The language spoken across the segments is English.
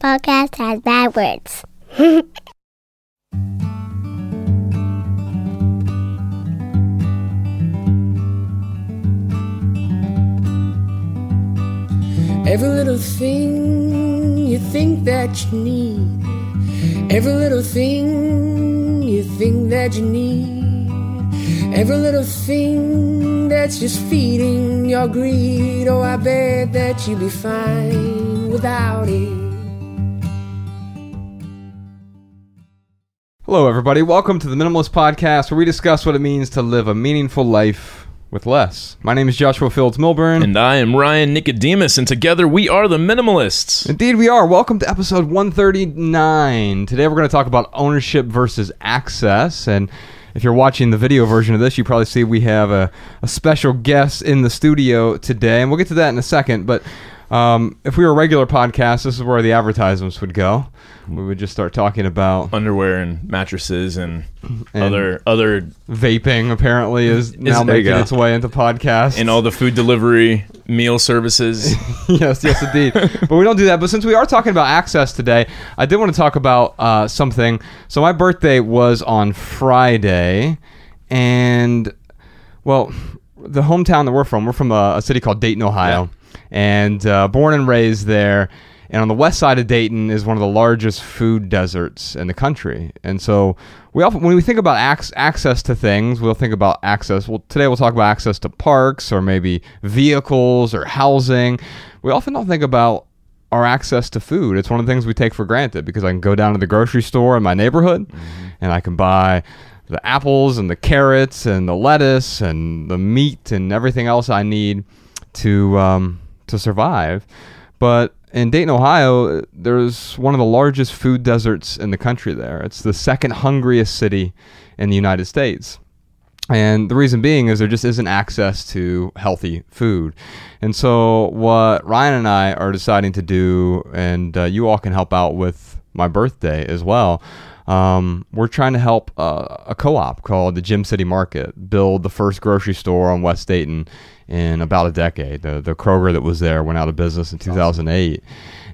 podcast has bad words. Every little thing you think that you need. Every little thing you think that you need. Every little thing that's just feeding your greed. Oh, I bet that you'd be fine without it. Hello, everybody. Welcome to the Minimalist Podcast, where we discuss what it means to live a meaningful life with less. My name is Joshua Fields Millburn. And I am Ryan Nicodemus, and together we are the Minimalists. Indeed, we are. Welcome to episode 139. Today, we're going to talk about ownership versus access. And if you're watching the video version of this, you probably see we have a, a special guest in the studio today. And we'll get to that in a second. But um, if we were a regular podcast, this is where the advertisements would go. We would just start talking about Underwear and mattresses and, And- other other vaping. Apparently, is now making its way into podcasts. and all the food delivery meal services. yes, yes, indeed. but we don't do that. But since we are talking about access today, I did want to talk about uh, something. So my birthday was on Friday, and well, the hometown that we're from, we're from a, a city called Dayton, Ohio, and uh, born and raised there. And on the west side of Dayton is one of the largest food deserts in the country. And so we often, when we think about ac- access to things, we'll think about access. Well, today we'll talk about access to parks or maybe vehicles or housing. We often don't think about our access to food. It's one of the things we take for granted because I can go down to the grocery store in my neighborhood and I can buy the apples and the carrots and the lettuce and the meat and everything else I need to um, to survive. But in Dayton, Ohio, there's one of the largest food deserts in the country there. It's the second hungriest city in the United States. And the reason being is there just isn't access to healthy food. And so, what Ryan and I are deciding to do, and uh, you all can help out with my birthday as well, um, we're trying to help uh, a co op called the Gem City Market build the first grocery store on West Dayton in about a decade. The, the Kroger that was there went out of business in 2008.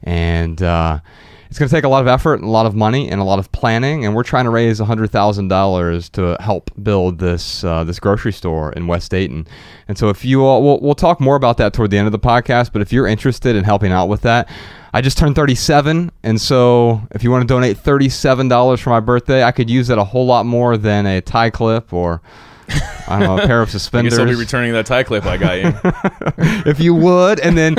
And uh, it's going to take a lot of effort and a lot of money and a lot of planning. And we're trying to raise $100,000 to help build this, uh, this grocery store in West Dayton. And so if you all, we'll, we'll talk more about that toward the end of the podcast. But if you're interested in helping out with that, I just turned 37, and so if you want to donate $37 for my birthday, I could use that a whole lot more than a tie clip or I don't know a pair of I suspenders. guess I'll be returning that tie clip I got you. if you would, and then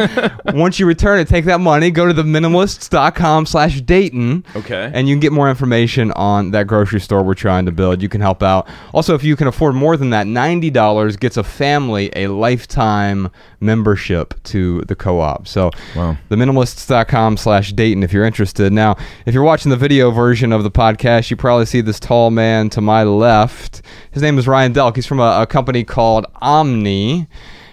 once you return it, take that money, go to the minimalists.com slash Dayton. Okay. And you can get more information on that grocery store we're trying to build. You can help out. Also, if you can afford more than that, $90 gets a family a lifetime membership to the co-op. So Wow. theminimalists.com slash Dayton if you're interested. Now, if you're watching the video version of the podcast, you probably see this tall man to my left. His name is Ryan Delk. He's from a, a company called Omni.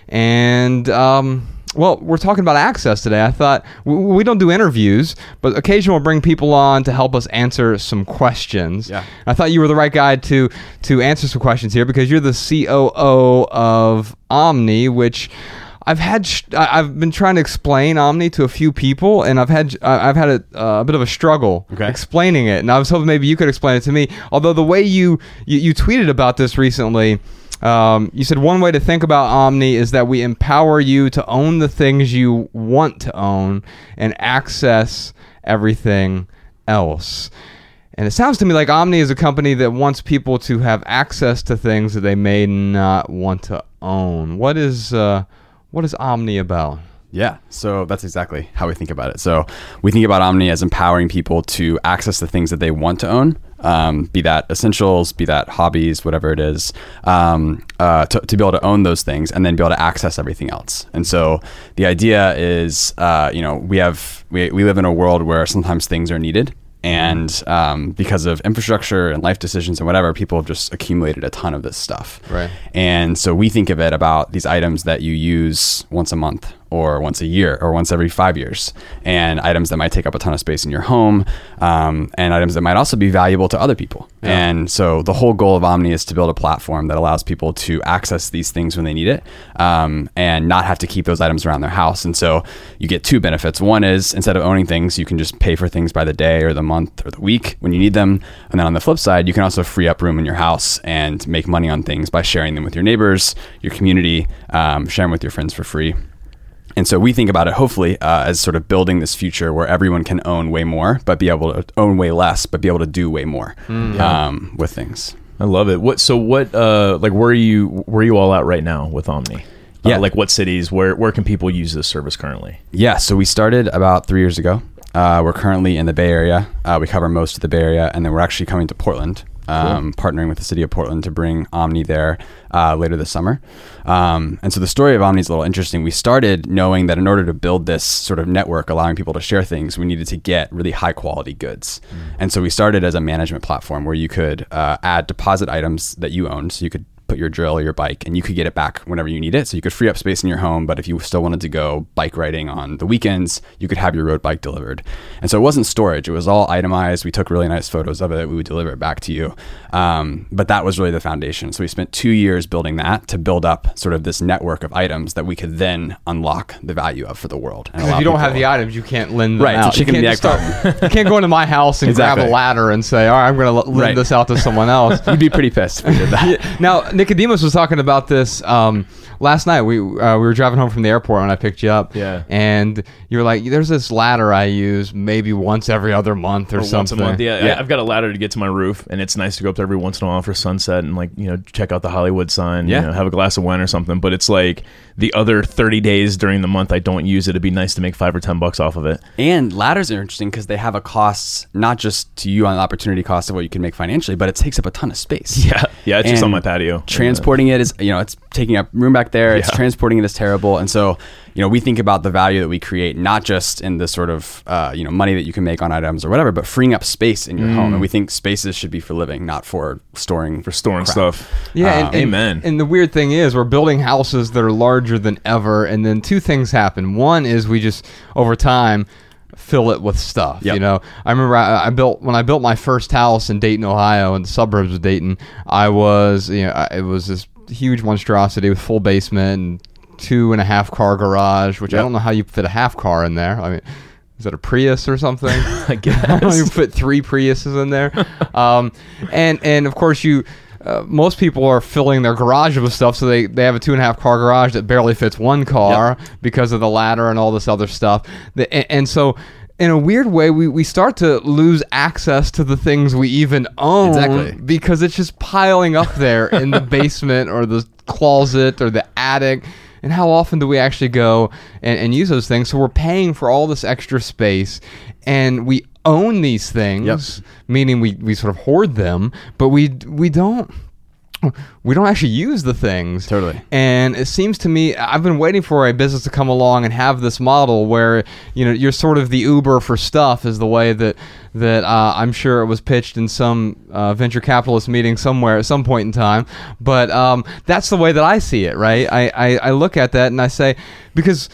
And, um, well, we're talking about access today. I thought we, we don't do interviews, but occasionally we'll bring people on to help us answer some questions. Yeah. I thought you were the right guy to to answer some questions here because you're the COO of Omni, which I've had sh- I've been trying to explain Omni to a few people, and I've had I've had a, uh, a bit of a struggle Okay. explaining it, and I was hoping maybe you could explain it to me. Although the way you you, you tweeted about this recently. Um, you said one way to think about Omni is that we empower you to own the things you want to own and access everything else. And it sounds to me like Omni is a company that wants people to have access to things that they may not want to own. What is uh, what is Omni about? Yeah, so that's exactly how we think about it. So we think about Omni as empowering people to access the things that they want to own, um, be that essentials, be that hobbies, whatever it is, um, uh, to, to be able to own those things and then be able to access everything else. And so the idea is, uh, you know, we have we, we live in a world where sometimes things are needed. And um, because of infrastructure and life decisions and whatever, people have just accumulated a ton of this stuff. Right. And so we think of it about these items that you use once a month or once a year or once every five years, and items that might take up a ton of space in your home, um, and items that might also be valuable to other people. And so the whole goal of Omni is to build a platform that allows people to access these things when they need it, um, and not have to keep those items around their house. And so you get two benefits. One is instead of owning things, you can just pay for things by the day or the month or the week when you need them. And then on the flip side, you can also free up room in your house and make money on things by sharing them with your neighbors, your community, um, sharing with your friends for free. And so we think about it hopefully uh, as sort of building this future where everyone can own way more, but be able to own way less, but be able to do way more um, with things. I love it. What? So what? Uh, like where are you? Where are you all at right now with Omni? Yeah. Uh, like what cities? Where Where can people use this service currently? Yeah, so we started about three years ago. Uh, we're currently in the Bay Area. Uh, we cover most of the Bay Area, and then we're actually coming to Portland, um, partnering with the city of Portland to bring Omni there uh, later this summer. Um, and so the story of Omni is a little interesting. We started knowing that in order to build this sort of network, allowing people to share things, we needed to get really high quality goods. And so we started as a management platform where you could uh, add deposit items that you owned. So you could put your drill or your bike and you could get it back whenever you need it. So you could free up space in your home, but if you still wanted to go bike riding on the weekends, you could have your road bike delivered. And so it wasn't storage, it was all itemized. We took really nice photos of it, we would deliver it back to you. Um, but that was really the foundation. So we spent two years building that to build up sort of this network of items that we could then unlock the value of for the world. And If you don't have the items, you can't lend them Right, out. chicken you and can't egg just start- you can't go into my house and grab a ladder and say, "All right, I'm going to lend Right. this out to someone else." You'd be pretty pissed if we did that. Now, Nicodemus was talking about this um, last night. We uh, we were driving home from the airport when I picked you up. Yeah. And you were like, "There's this ladder I use maybe once every other month or, Or something." once a month. Yeah, Yeah. I, I've got a ladder to get to my roof, and it's nice to go up there every once in a while for sunset and like you know check out the Hollywood sign. Yeah. You know, have a glass of wine or something. But it's like the other thirty days during the month I don't use it. It'd be nice to make five or ten bucks off of it. And ladders are interesting because they have a cost not just to you on the opportunity cost of what you can make financially, but it takes up a ton of space. Yeah, yeah. It's just on my patio. Transporting it is, you know, it's taking up room back there. It's transporting it is terrible. And so, you know, we think about the value that we create, not just in the sort of, uh, you know, money that you can make on items or whatever, but freeing up space in your home. And we think spaces should be for living, not for storing for storing crap. stuff. Yeah, and, Um, and- Amen. And the weird thing is, we're building houses that are larger than ever, and then two things happen. One is we just over time fill it with stuff. Yep. You know, I remember I, I built when I built my first house in Dayton, Ohio, in the suburbs of Dayton. I was, you know, I, it was this huge monstrosity with full basement and two and a half car garage, which I don't know how you fit a half car in there. I mean. Is that a Prius or something? I guess. you put three Priuses in there, um, and and of course you. Uh, most people are filling their garage with stuff, so they, they have a two and a half car garage that barely fits one car because of the ladder and all this other stuff. The, and, and so, in a weird way, we, we start to lose access to the things we even own Exactly. because it's just piling up there in the basement or the closet or the attic. And how often do we actually go and, and use those things? So we're paying for all this extra space and we own these things, meaning we, we sort of hoard them, but we we don't we don't actually use the things. Totally. And it seems to me I've been waiting for a business to come along and have this model where you know you're sort of the Uber for stuff is the way that that uh, I'm sure it was pitched in some uh, venture capitalist meeting somewhere at some point in time. But um, that's the way that I see it. Right? I, I I look at that and I say because.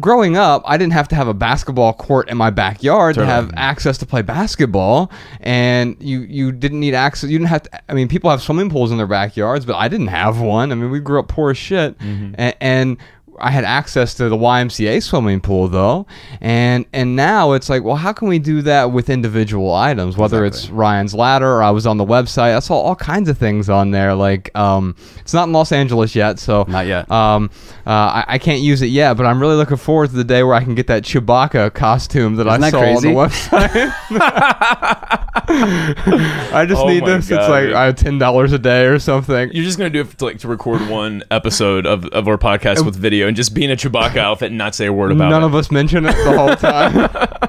Growing up, I didn't have to have a basketball court in my backyard to have access to play basketball, and you you didn't need access. You didn't have to. I mean, people have swimming pools in their backyards, but I didn't have one. I mean, we grew up poor as shit, mm-hmm. and, and I had access to the YMCA swimming pool though, and and now it's like, well, how can we do that with individual items? Whether it's Ryan's ladder or I was on the website, I saw all kinds of things on there. Like, um, it's not in Los Angeles yet, so Not yet. um, uh, I, I can't use it yet, but I'm really looking forward to the day where I can get that Chewbacca costume that Isn't I that saw crazy? on the website. I just Oh need my this. God, it's like dude. I have ten dollars a day or something. You're just gonna do it to, like to record one episode of, of our podcast with video and just be in a Chewbacca outfit and not say a word about it. None it. of us mention it the whole time.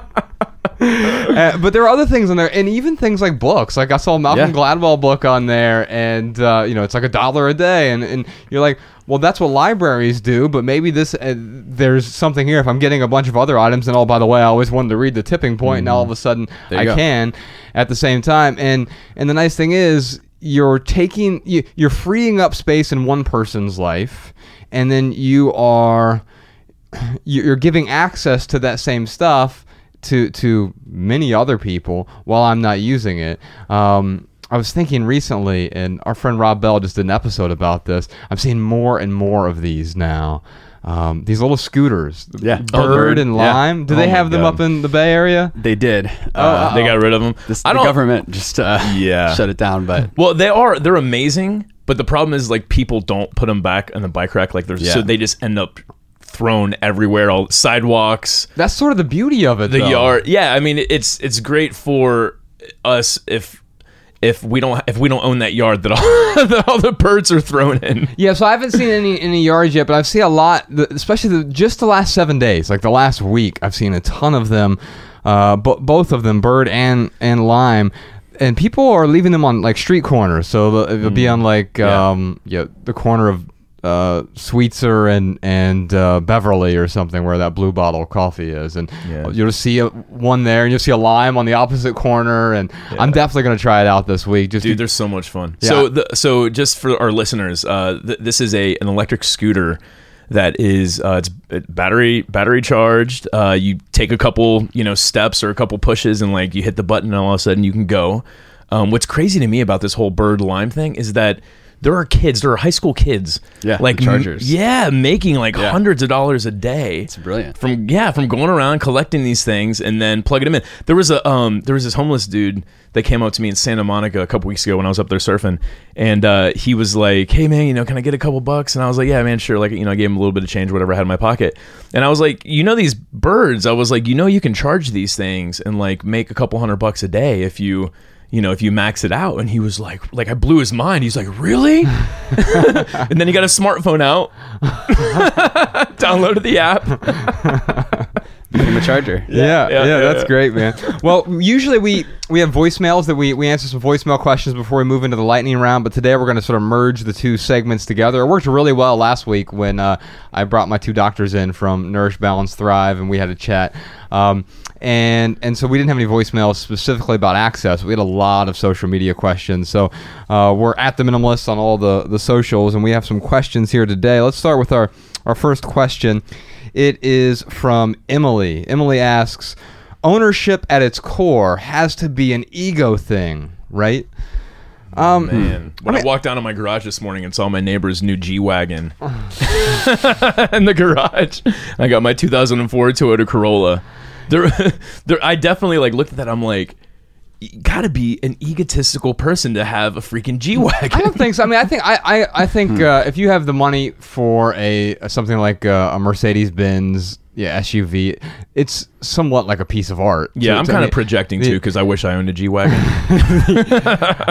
Uh, but there are other things on there, and even things like books. Like I saw a Malcolm Yeah. Gladwell book on there, and uh, you know it's like a dollar a day, and, and you're like, well, that's what libraries do. But maybe this uh, there's something here. If I'm getting a bunch of other items, and oh by the way, I always wanted to read the tipping point, and all of a sudden I go. can at the same time. And and the nice thing is you're taking you, you're freeing up space in one person's life, and then you are you- you're giving access to that same stuff to to many other people while I'm not using it. Um, I was thinking recently, and our friend Rob Bell just did an episode about this. I'm seeing more and more of these now. Um, these little scooters, Yeah. Bird, Oh, Bird, and yeah. Lime. Do Oh they my have them God. up in the Bay Area? They did. uh, they got rid of them. This, the government just uh, Yeah. shut it down, but Well, they are. They're amazing, but the problem is like people don't put them back on the bike rack. Like there's Yeah. so they just end up thrown everywhere, all sidewalks, That's sort of the beauty of it. the though. yard. Yeah, I mean it's it's great for us if if we don't if we don't own that yard that all, that all the birds are thrown in. Yeah, so I haven't seen any any yards yet, but I've seen a lot, especially the, just the last seven days, like the last week. I've seen a ton of them, uh, bo- both of them, bird and and lime, and people are leaving them on like street corners. So they'll be on like Yeah. um, yeah, the corner of uh, Sweetzer and and uh, Beverly or something where that blue bottle coffee is, and Yeah. you'll see a, one there, and you'll see a lime on the opposite corner, and I'm definitely gonna try it out this week. Just Dude, to- they're so much fun. So, the, so just for our listeners, uh, th- this is a an electric scooter that is uh, it's battery battery charged. Uh, you take a couple you know steps or a couple pushes, and like you hit the button, and all of a sudden you can go. Um, what's crazy to me about this whole bird lime thing is that there are kids, there are high school kids, Yeah, like chargers. m- yeah, making like Yeah. hundreds of dollars a day. it's brilliant. From yeah, from going around collecting these things and then plugging them in. There was a um, there was this homeless dude that came up to me in Santa Monica a couple weeks ago when I was up there surfing, and uh, he was like, "Hey man, you know, can I get a couple bucks?" And I was like, "Yeah, man, sure." Like you know, I gave him a little bit of change, whatever I had in my pocket, and I was like, "You know, these birds." I was like, "You know, you can charge these things and like make a couple hundred bucks a day if you." You know, if you max it out, and he was like, like I blew his mind. He's like, really? and then he got a smartphone out, downloaded the app, Became a charger. Yeah, yeah, yeah, yeah, that's yeah. great, man. Well, usually we we have voicemails that we we answer some voicemail questions before we move into the lightning round. But today we're going to sort of merge the two segments together. It worked really well last week when uh, I brought my two doctors in from Nourish, Balance, Thrive, and we had a chat. Um, and and so we didn't have any voicemails specifically about access. We had a lot of social media questions. So uh, we're at the minimalist on all the the socials, and we have some questions here today. Let's start with our our first question. It is from Emily. Emily asks, "Ownership at its core has to be an ego thing, right?" Um, Man, when I, walked down to my garage this morning and saw my neighbor's new G wagon in the garage, I got my 2004 Toyota Corolla. There, there. I definitely like looked at that. I'm like, you gotta be an egotistical person to have a freaking G wagon. I don't think so. I mean, I think I I, I think uh, if you have the money for a something like uh, a Mercedes Benz yeah SUV, it's somewhat like a piece of art. Yeah, I'm kind of projecting too because I wish I owned a G wagon.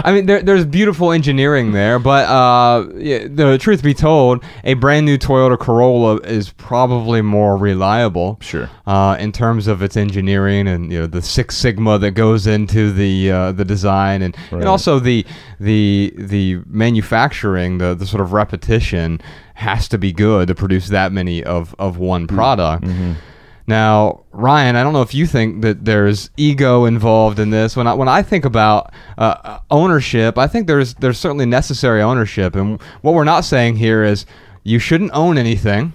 I mean, there, there's beautiful engineering there, but uh, yeah, the truth be told, a brand new Toyota Corolla is probably more reliable. Sure. Uh, in terms of its engineering and you know the Six Sigma that goes into the uh, the design and, Right. and also the the the manufacturing, the the sort of repetition has to be good to produce that many of of one product. Now, Ryan, I don't know if you think that there's ego involved in this. When I when I think about uh, ownership, I think there's there's certainly necessary ownership, and what we're not saying here is you shouldn't own anything,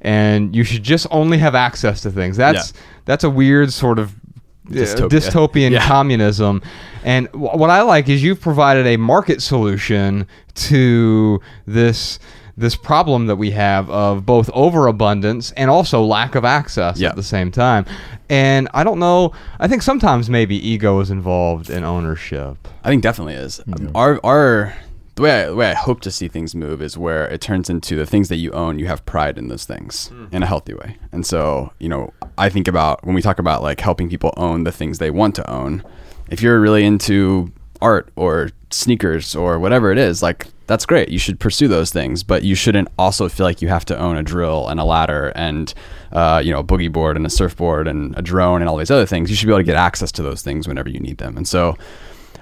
and you should just only have access to things. That's that's a weird sort of uh, Dystopia. dystopian Yeah. communism. And wh- what I like is you've provided a market solution to this this problem that we have of both overabundance and also lack of access Yeah. at the same time. And I don't know. I think sometimes maybe ego is involved in ownership. I think definitely is. Um, our our the way I, the way I hope to see things move is where it turns into the things that you own. You have pride in those things hmm. in a healthy way. And so you know, I think about when we talk about like helping people own the things they want to own. If you're really into art or sneakers or whatever it is, like that's great. You should pursue those things, but you shouldn't also feel like you have to own a drill and a ladder and uh, you know a boogie board and a surfboard and a drone and all these other things. You should be able to get access to those things whenever you need them. And so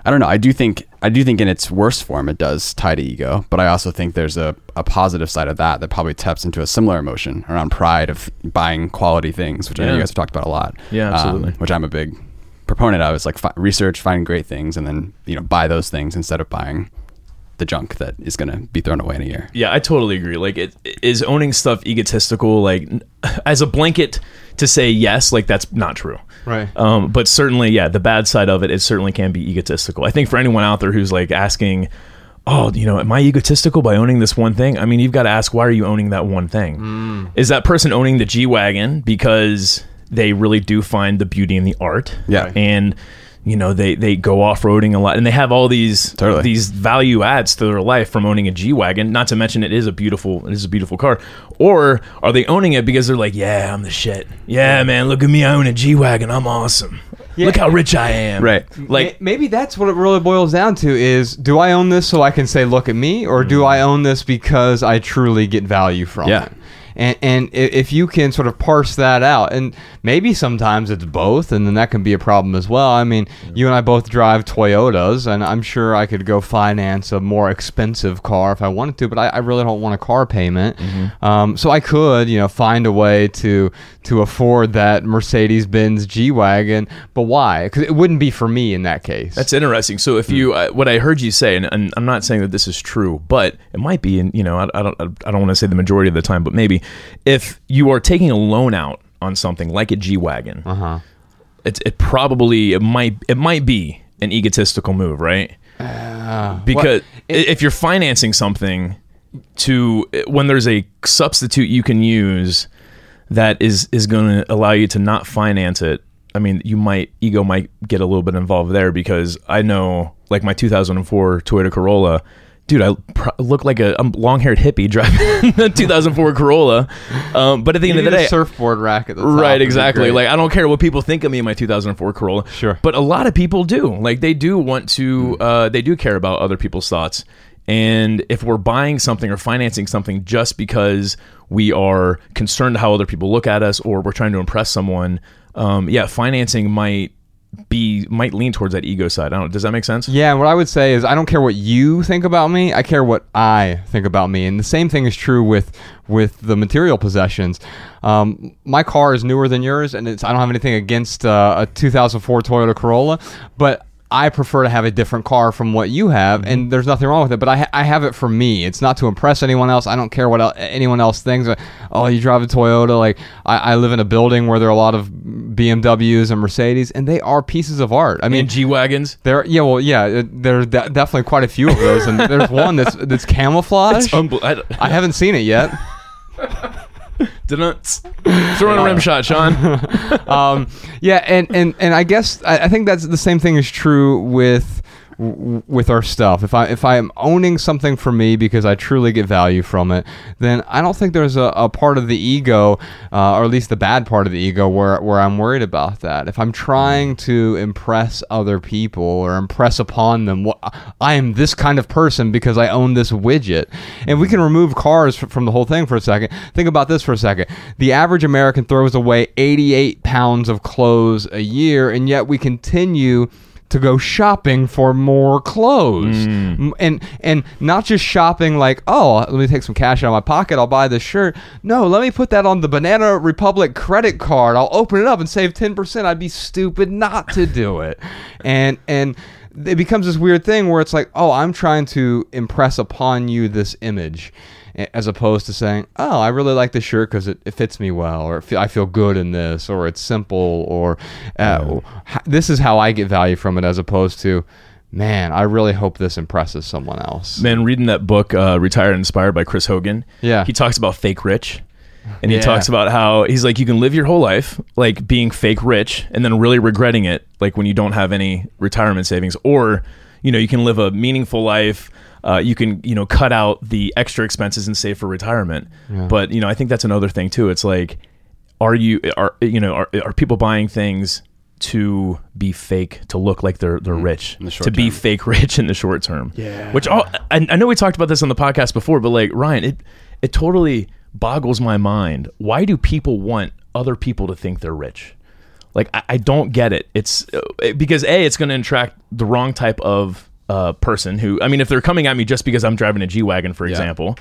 I don't know. I do think I do think in its worst form it does tie to ego, but I also think there's a, a positive side of that that probably taps into a similar emotion around pride of buying quality things, which I know you guys have talked about a lot. Yeah, Um, absolutely. which I'm a big proponent of. Is like fi- research, find great things, and then you know buy those things instead of buying the junk that is going to be thrown away in a year. Yeah, I totally agree. Like, it, is owning stuff egotistical? Like, as a blanket to say yes, like that's not true. Right. Um, but certainly, yeah, the bad side of it, it certainly can be egotistical. I think for anyone out there who's like asking, oh, you know, am I egotistical by owning this one thing? I mean, you've got to ask, why are you owning that one thing? Is that person owning the G wagon because they really do find the beauty in the art? Yeah. and you know they they go off roading a lot, and they have all these Totally. these value adds to their life from owning a G wagon. Not to mention it is a beautiful it is a beautiful car. Or are they owning it because they're like, yeah, I'm the shit. Yeah, man, look at me, I own a G wagon. I'm awesome. Look how rich I am. Right. Like maybe that's what it really boils down to is do I own this so I can say look at me or do mm. I own this because I truly get value from Yeah. it? And, and if you can sort of parse that out, and maybe sometimes it's both, and then that can be a problem as well. I mean, you and I both drive Toyotas, and I'm sure I could go finance a more expensive car if I wanted to, but I, I really don't want a car payment. Um, so I could, you know, find a way to to afford that Mercedes Benz G wagon, but why? Because it wouldn't be for me in that case. That's interesting. So if you, uh, what I heard you say, and, and I'm not saying that this is true, but it might be, and you know, I, I don't, I don't want to say the majority of the time, but maybe if you are taking a loan out on something like a G wagon, uh-huh. it's it probably it might it might be an egotistical move, right? because i if you're financing something to when there's a substitute you can use that is is going to allow you to not finance it i mean you might ego might get a little bit involved there because i know like my 2004 toyota corolla dude i pr- look like a long-haired hippie driving the 2004 corolla um, but at the You end of the a day surfboard rack at the top. Right, exactly. Like I don't care what people think of me in my 2004 Corolla. Sure. But a lot of people do. Like they do want to uh they do care about other people's thoughts. And if we're buying something or financing something just because we are concerned how other people look at us or we're trying to impress someone, um yeah, financing might be might lean towards that ego side. I don't does that make sense? Yeah, what I would say is I don't care what you think about me. I care what I think about me. And the same thing is true with with the material possessions. Um, my car is newer than yours, and it's I don't have anything against uh, a 2004 Toyota Corolla, but I prefer to have a different car from what you have, and there's nothing wrong with it. But I, ha- I have it for me. It's not to impress anyone else. I don't care what el- anyone else thinks. Uh, Oh, you drive a Toyota. Like I, I live in a building where there are a lot of BMWs and Mercedes, and they are pieces of art. I mean, G wagons. there, yeah, well, yeah, it- there's de- definitely quite a few of those, and there's one that's that's camouflage. Unbel- I, I haven't seen it yet. didn't throw in a rim shot, Sean. Um, yeah, and and and I guess I, I think that's the same thing is true with with our stuff. If I if I am owning something for me because I truly get value from it, then I don't think there's a, a part of the ego, uh, or at least the bad part of the ego, where where I'm worried about that. If I'm trying to impress other people or impress upon them, what I am this kind of person because I own this widget, and we can remove cars from the whole thing for a second. Think about this for a second. The average American throws away 88 pounds of clothes a year, and yet we continue to go shopping for more clothes. Mm. M- and and not just shopping like oh let me take some cash out of my pocket i'll buy this shirt. No let me put that on the banana republic credit card. I'll open it up and save 10% i'd be stupid not to do it. And and it becomes this weird thing where it's like oh i'm trying to impress upon you this image as opposed to saying, "Oh, I really like this shirt because it, it fits me well, or I feel good in this, or it's simple, or uh, h- this is how I get value from it," as opposed to, "Man, I really hope this impresses someone else." Man, reading that book, uh, Retired Inspired by Chris Hogan. Yeah. He talks about fake rich. And he Yeah. talks about how he's like, you can live your whole life like being fake rich and then really regretting it, like when you don't have any retirement savings. Or, you know, you can live a meaningful life. Uh, you can, you know, cut out the extra expenses and save for retirement. But, you know, I think that's another thing too. It's like, are you, are, you know, are, are people buying things to be fake, to look like they're, they're rich, the to be fake rich in the short term? Yeah. Which all, I, I know we talked about this on the podcast before, but like Ryan, it, it totally boggles my mind. Why do people want other people to think they're rich? Like I, I don't get it. It's uh, because a it's going to attract the wrong type of uh, person who. I mean, if they're coming at me just because I'm driving a G wagon, for example,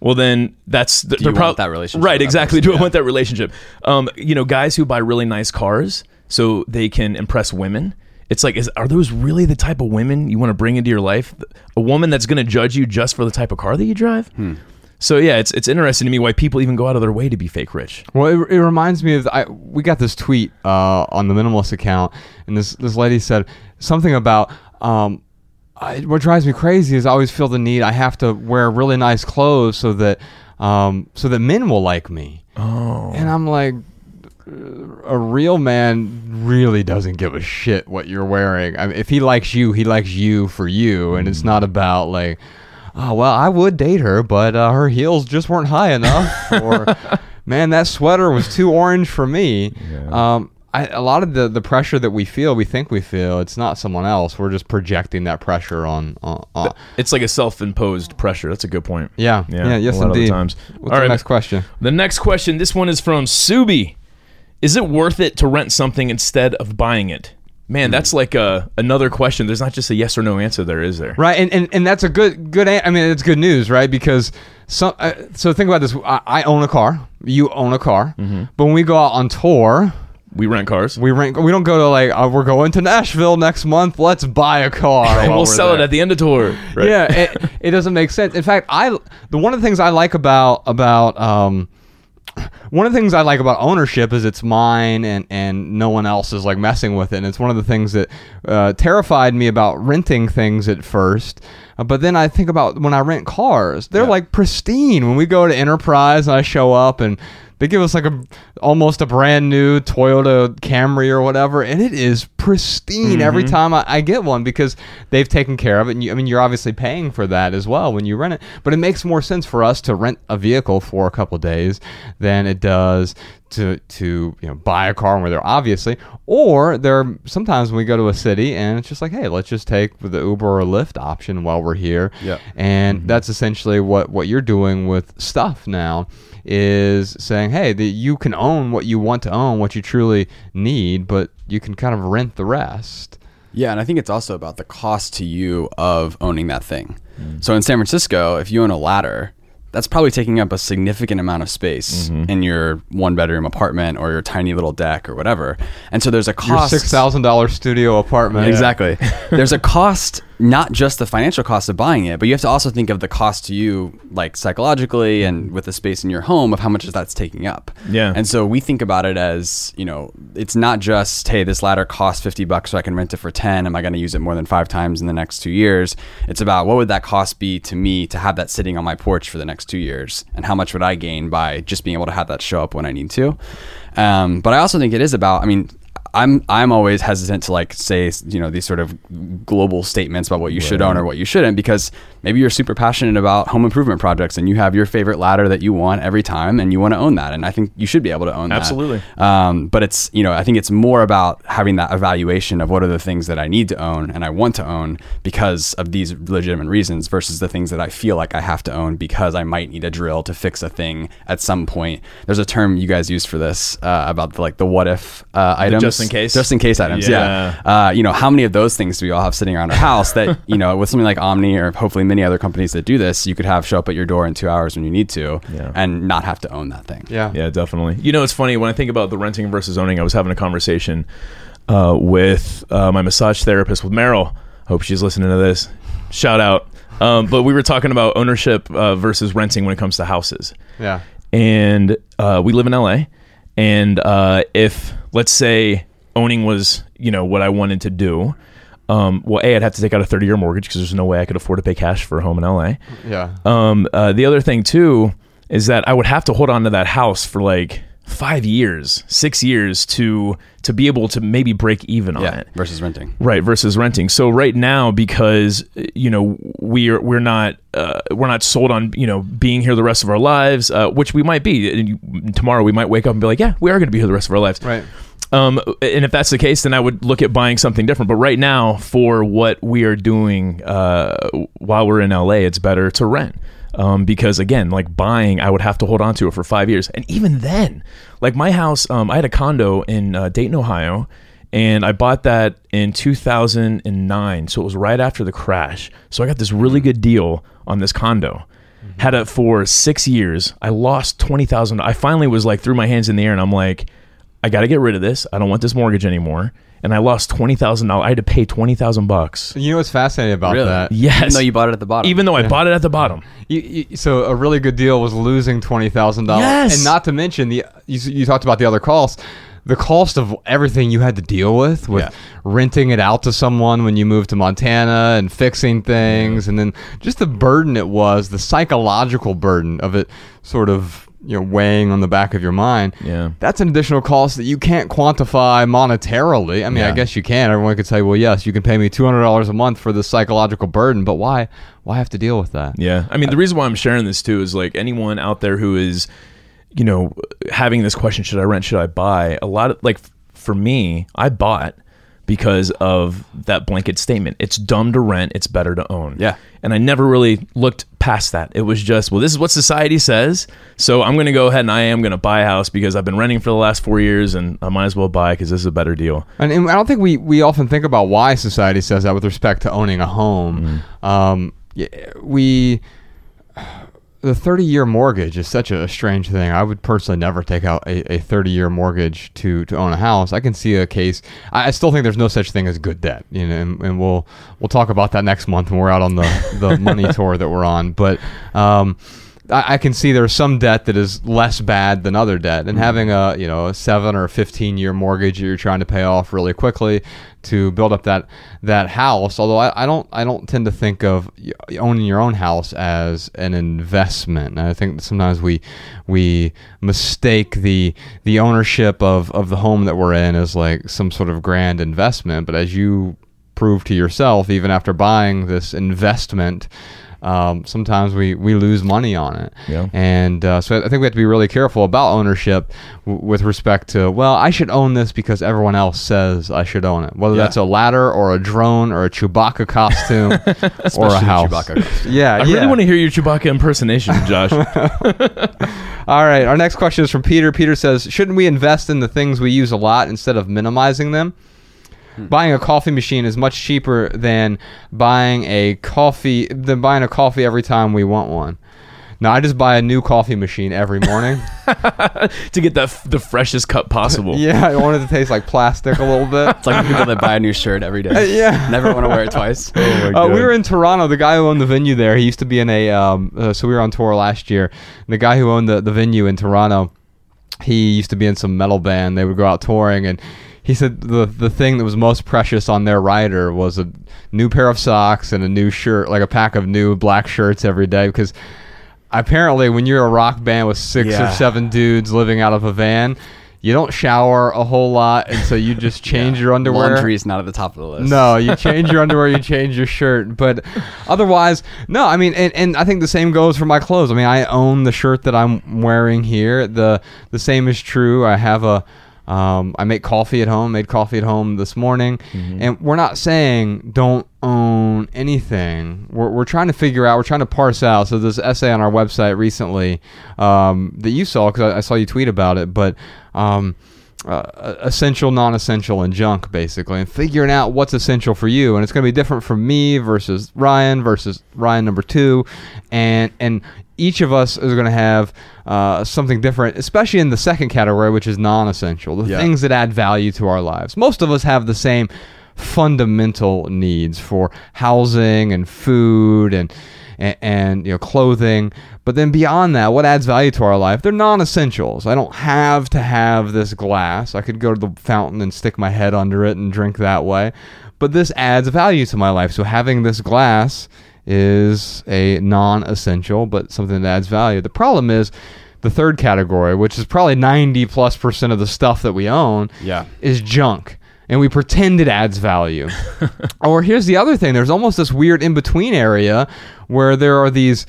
well then that's the, you they're want that relationship right? that Exactly. person? Do I Yeah. want that relationship? Um, you know, guys who buy really nice cars so they can impress women it's like, is are those really the type of women you want to bring into your life? A woman that's going to judge you just for the type of car that you drive. Hmm. So yeah, it's it's interesting to me why people even go out of their way to be fake rich. Well, it, it reminds me of I, we got this tweet uh, on the minimalist account, and this this lady said something about um, I, what drives me crazy is I always feel the need I have to wear really nice clothes so that um, so that men will like me. Oh, and I'm like. A real man really doesn't give a shit what you're wearing. I mean, if he likes you, he likes you for you, and it's not about like, oh well, I would date her, but uh, her heels just weren't high enough, or man, that sweater was too orange for me. Um, I, a lot of the, the pressure that we feel, we think we feel, it's not someone else. We're just projecting that pressure on. on, on It's like a self-imposed pressure. That's a good point. yeah, yeah, yes, a lot indeed. Times. What's the next question? The next question. This one is from Subi. Is it worth it to rent something instead of buying it? Hmm. Man, that's like a, another question. There's not just a yes or no answer. There is there. Right, and, and and that's a good good. I mean, it's good news, right? Because some. Uh, so think about this. I, I own a car. You own a car. Mm-hmm. But when we go out on tour, We rent cars. we rent. We don't go to like uh, we're going to Nashville next month. Let's buy a car. and we'll we're sell it at the end of the tour. Right? Yeah, it, it doesn't make sense. In fact, I the one of the things I like about about um one of the things I like about ownership is it's mine and and no one else is like messing with it. And it's one of the things that uh, terrified me about renting things at first. Uh, but then I think about when I rent cars, they're like pristine. When we go to Enterprise and I show up and they give us like a almost a brand new Toyota Camry or whatever, and it is pristine every time I, I get one because they've taken care of it. And you, I mean, you're obviously paying for that as well when you rent it. But it makes more sense for us to rent a vehicle for a couple days than it does to to you know buy a car when we're there, obviously. Or there are sometimes when we go to a city and it's just like, hey, let's just take the Uber or Lyft option while we're here. Yeah. And mm-hmm. that's essentially what what you're doing with stuff now is saying, hey, that you can own what you want to own, what you truly need, but you can kind of rent the rest. Yeah, and I think it's also about the cost to you of owning that thing. Mm. So in San Francisco, if you own a ladder, that's probably taking up a significant amount of space mm-hmm. in your one bedroom apartment or your tiny little deck or whatever. And so there's a cost. Your six thousand dollar studio apartment. Exactly. There's a cost, not just the financial cost of buying it, but you have to also think of the cost to you, like psychologically and with the space in your home, of how much that's taking up. Yeah. And so we think about it as, you know, it's not just, hey, this ladder costs 50 bucks so I can rent it for 10. Am I going to use it more than five times in the next two years? It's about what would that cost be to me to have that sitting on my porch for the next two years? And how much would I gain by just being able to have that show up when I need to? Um, but I also think it is about, I mean, I'm I'm always hesitant to like say you know these sort of global statements about what you should own or what you shouldn't because maybe you're super passionate about home improvement projects and you have your favorite ladder that you want every time and you want to own that and I think you should be able to own Absolutely. that. Um, but it's you know I think it's more about having that evaluation of what are the things that I need to own and I want to own because of these legitimate reasons versus the things that I feel like I have to own because I might need a drill to fix a thing at some point. There's a term you guys use for this uh, about the, like the what if uh, items just in case? just in case items yeah, Uh, you know how many of those things do we all have sitting around our house that you know with something like omni or hopefully many other companies that do this you could have show up at your door in two hours when you need to Yeah. and not have to own that thing Yeah. Yeah, definitely. You know, it's funny when I think about the renting versus owning. I was having a conversation uh, with uh, my massage therapist with Meryl. Hope she's listening to this. Shout out. Um, but we were talking about ownership uh, versus renting when it comes to houses. Yeah. And uh, we live in LA. And uh, if let's say owning was you know what I wanted to do. Um, well, a I'd have to take out a thirty year mortgage because there's no way I could afford to pay cash for a home in LA. Yeah. Um, uh, the other thing too is that I would have to hold on to that house for like five years, six years to to be able to maybe break even on yeah it. versus renting Right versus renting. So right now, because you know we're we're not uh, we're not sold on you know being here the rest of our lives, uh, which we might be. And Tomorrow we might wake up and be like, yeah, we are going to be here the rest of our lives. Right. Um, and if that's the case, then I would look at buying something different. But right now, for what we are doing uh, while we're in LA, it's better to rent. Um, because again, like buying, I would have to hold on to it for five years, and even then, like my house, um, I had a condo in uh, Dayton, Ohio, and I bought that in 2009, so it was right after the crash. So I got this really good deal on this condo. Had it for six years. I lost twenty thousand. I finally was like threw my hands in the air, and I'm like, I got to get rid of this. I don't want this mortgage anymore. and I lost twenty thousand dollars. I had to pay twenty thousand bucks. You know what's fascinating about Really? that? Yes, Even though you bought it at the bottom. even though I bought it at the bottom. You, you, so a really good deal was losing twenty thousand dollars, Yes. and not to mention the you, you talked about the other costs. The cost of everything you had to deal with, with Yeah. renting it out to someone when you moved to Montana and fixing things, and then just the burden it was, the psychological burden of it, sort of you know weighing on the back of your mind. Yeah. that's an additional cost that you can't quantify monetarily. I mean, I guess you can. Everyone could say, well, yes, you can pay me two hundred dollars a month for the psychological burden, but why? Why have to deal with that? Yeah. I mean, the reason why I'm sharing this too is like anyone out there who is, you know, having this question, should I rent, should I buy? A lot of like for me, I bought because of that blanket statement. It's dumb to rent, it's better to own. Yeah. And I never really looked past that. It was just, well, this is what society says. So I'm going to go ahead and I am going to buy a house because I've been renting for the last four years and I might as well buy because this is a better deal. And, and I don't think we, we often think about why society says that with respect to owning a home. Um, we the 30 year mortgage is such a strange thing. I would personally never take out a, a 30 year mortgage to, to own a house. I can see a case. I, I still think there's no such thing as good debt, you know, and, and we'll we'll talk about that next month when we're out on the, the money tour that we're on. But um, I, I can see there's some debt that is less bad than other debt, and mm. having a you know a seven or 15 year mortgage that you're trying to pay off really quickly to build up that that house. Although I, I don't I don't tend to think of owning your own house as an investment. And I think sometimes we we mistake the the ownership of of the home that we're in as like some sort of grand investment. But as you prove to yourself, even after buying this investment. Um, sometimes we, we lose money on it. Yeah. And uh, so I think we have to be really careful about ownership w- with respect to, well, I should own this because everyone else says I should own it. Whether Yeah. that's a ladder or a drone or a Chewbacca costume or a house. Chewbacca costume. Yeah, I yeah. really want to hear your Chewbacca impersonation, Josh. All right. Our next question is from Peter. Peter says, shouldn't we invest in the things we use a lot instead of minimizing them? Buying a coffee machine is much cheaper than buying a coffee than buying a coffee every time we want one. Now I just buy a new coffee machine every morning. to get the, f- the freshest cup possible. yeah, I want it to taste like plastic a little bit. It's like people that buy a new shirt every day. yeah. Never want to wear it twice. Uh, we were in Toronto. The guy who owned the venue there, he used to be in a. Um, uh, so we were on tour last year. And the guy who owned the, the venue in Toronto, he used to be in some metal band. They would go out touring, and he said the the thing that was most precious on their rider was a new pair of socks and a new shirt, like a pack of new black shirts every day, because. Apparently, when you're a rock band with six or seven dudes living out of a van, you don't shower a whole lot, and so you just change your underwear. Laundry is not at the top of the list. No, you change your underwear, you change your shirt, but otherwise, no. I mean, and, and I think the same goes for my clothes. I mean, I own the shirt that I'm wearing here. the The same is true. I have a, um, I make coffee at home. Made coffee at home this morning, and we're not saying don't own anything. We're we're trying to figure out. We're trying to parse out. So there's an essay on our website recently um, that you saw because I, I saw you tweet about it, but. Um, uh, essential, non-essential, and junk, basically, and figuring out what's essential for you. And it's going to be different from me versus Ryan versus Ryan number two, and and each of us is going to have uh, something different, especially in the second category, which is non-essential, the Yeah. things that add value to our lives. Most of us have the same fundamental needs for housing and food and and, and you know clothing but then beyond that what adds value to our life? They're non-essentials. I don't have to have this glass. I could go to the fountain and stick my head under it and drink that way. But this adds value to my life. So having this glass is a non-essential but something that adds value. The problem is the third category which is probably 90 plus percent of the stuff that we own Yeah. is junk. And we pretend it adds value. or here's the other thing. There's almost this weird in between area where there are these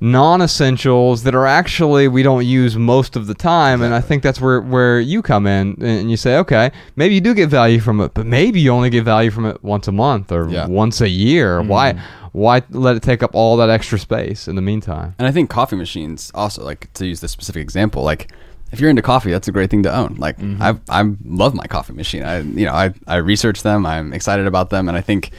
non essentials that are actually we don't use most of the time. And I think that's where, where you come in and you say, okay, maybe you do get value from it, but maybe you only get value from it once a month or Yeah. once a year. Mm-hmm. Why? Why let it take up all that extra space in the meantime? And I think coffee machines also, like to use this specific example, like if you're into coffee, that's a great thing to own. Like mm-hmm. I, I love my coffee machine. I, you know, I, I research them. I'm excited about them, and I think,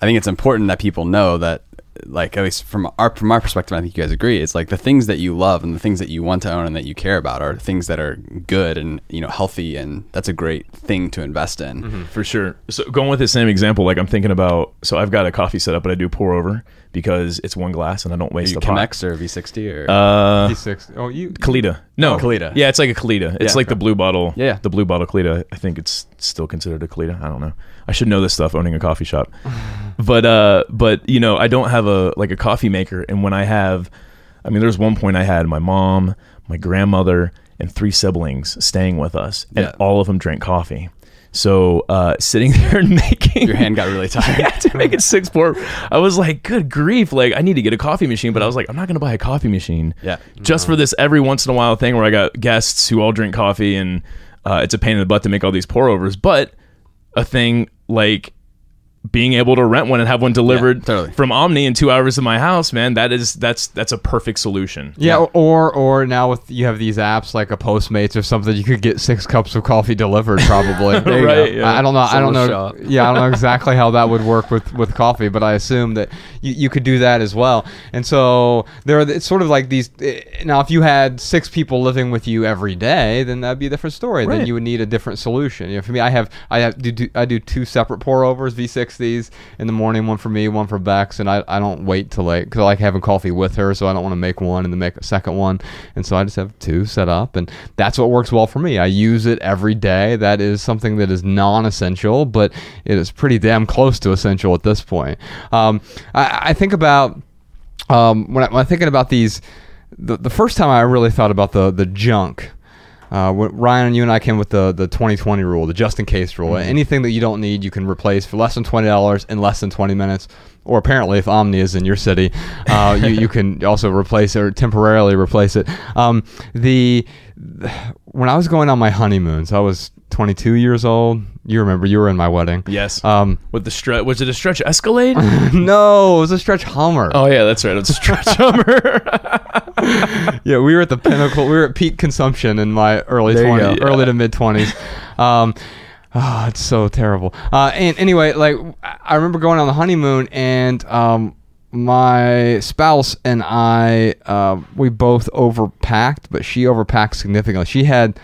I think it's important that people know that like at least from our from our perspective, I think you guys agree. It's like the things that you love and the things that you want to own and that you care about are things that are good and you know healthy, and that's a great thing to invest in. Mm-hmm. for sure. So going with the same example, like I'm thinking about. So I've got a coffee set up, but I do pour over because it's one glass and I don't Are waste you the pot. Chemex or V60 or Uh, D6. Oh, you. Kalita. No, Oh, Kalita. Yeah, it's like a Kalita. It's Yeah, like the blue bottle. Yeah, yeah. the blue bottle Kalita. I think it's still considered a Kalita. I don't know. I should know this stuff owning a coffee shop. but uh, but you know, I don't have a like a coffee maker, and when I have, I mean, there's one point I had my mom, my grandmother, and three siblings staying with us, and Yeah. all of them drank coffee. So uh, sitting there and making your hand got really tired. yeah, to make it six pour. I was like, good grief! Like, I need to get a coffee machine, but I was like, I'm not gonna buy a coffee machine. Yeah. just for this every once in a while thing where I got guests who all drink coffee and uh, it's a pain in the butt to make all these pour overs. But a thing like being able to rent one and have one delivered totally. from Omni in two hours to my house, man, that is that's that's a perfect solution. Yeah, or or now with you have these apps like a Postmates or something, you could get six cups of coffee delivered probably. There you go. Right, yeah. I, I don't know. I don't know. Solo shot. Yeah, I don't know exactly how that would work with with coffee, but I assume that you, you could do that as well. And so there, are, it's sort of like these. eh, Now, if you had six people living with you every day, then that'd be a different story. Then you would need a different solution. You know, for me, I have I have do, do I do two separate pour overs, V60s in the morning, one for me, one for Bex, and I, I don't wait till like because I like having coffee with her, so I don't want to make one and then make a second one, and so I just have two set up, and that's what works well for me. I use it every day. That is something that is non-essential, but it is pretty damn close to essential at this point. Um, I, I think about um, when, I, I'm thinking about these, the, the first time I really thought about the the junk. Uh, Ryan, you and I came with the the 2020 rule, the just in case rule. Anything that you don't need, you can replace for less than twenty dollars in less than 20 minutes. Or apparently, if Omni is in your city, uh, you, you can also replace or temporarily replace it. Um, the when I was going on my honeymoons, I was 22 years old. You remember, you were in my wedding. Yes. Um, With the stretch, was it a stretch Escalade? no, it was a stretch Hummer. oh yeah, that's right. It's a stretch Hummer. yeah, we were at the pinnacle. We were at peak consumption in my early There 20s, go. early to mid 20s. Um, oh, it's so terrible. Uh, and anyway, like I I remember going on the honeymoon and um, my spouse and I, uh, we both overpacked, but she overpacked significantly. She had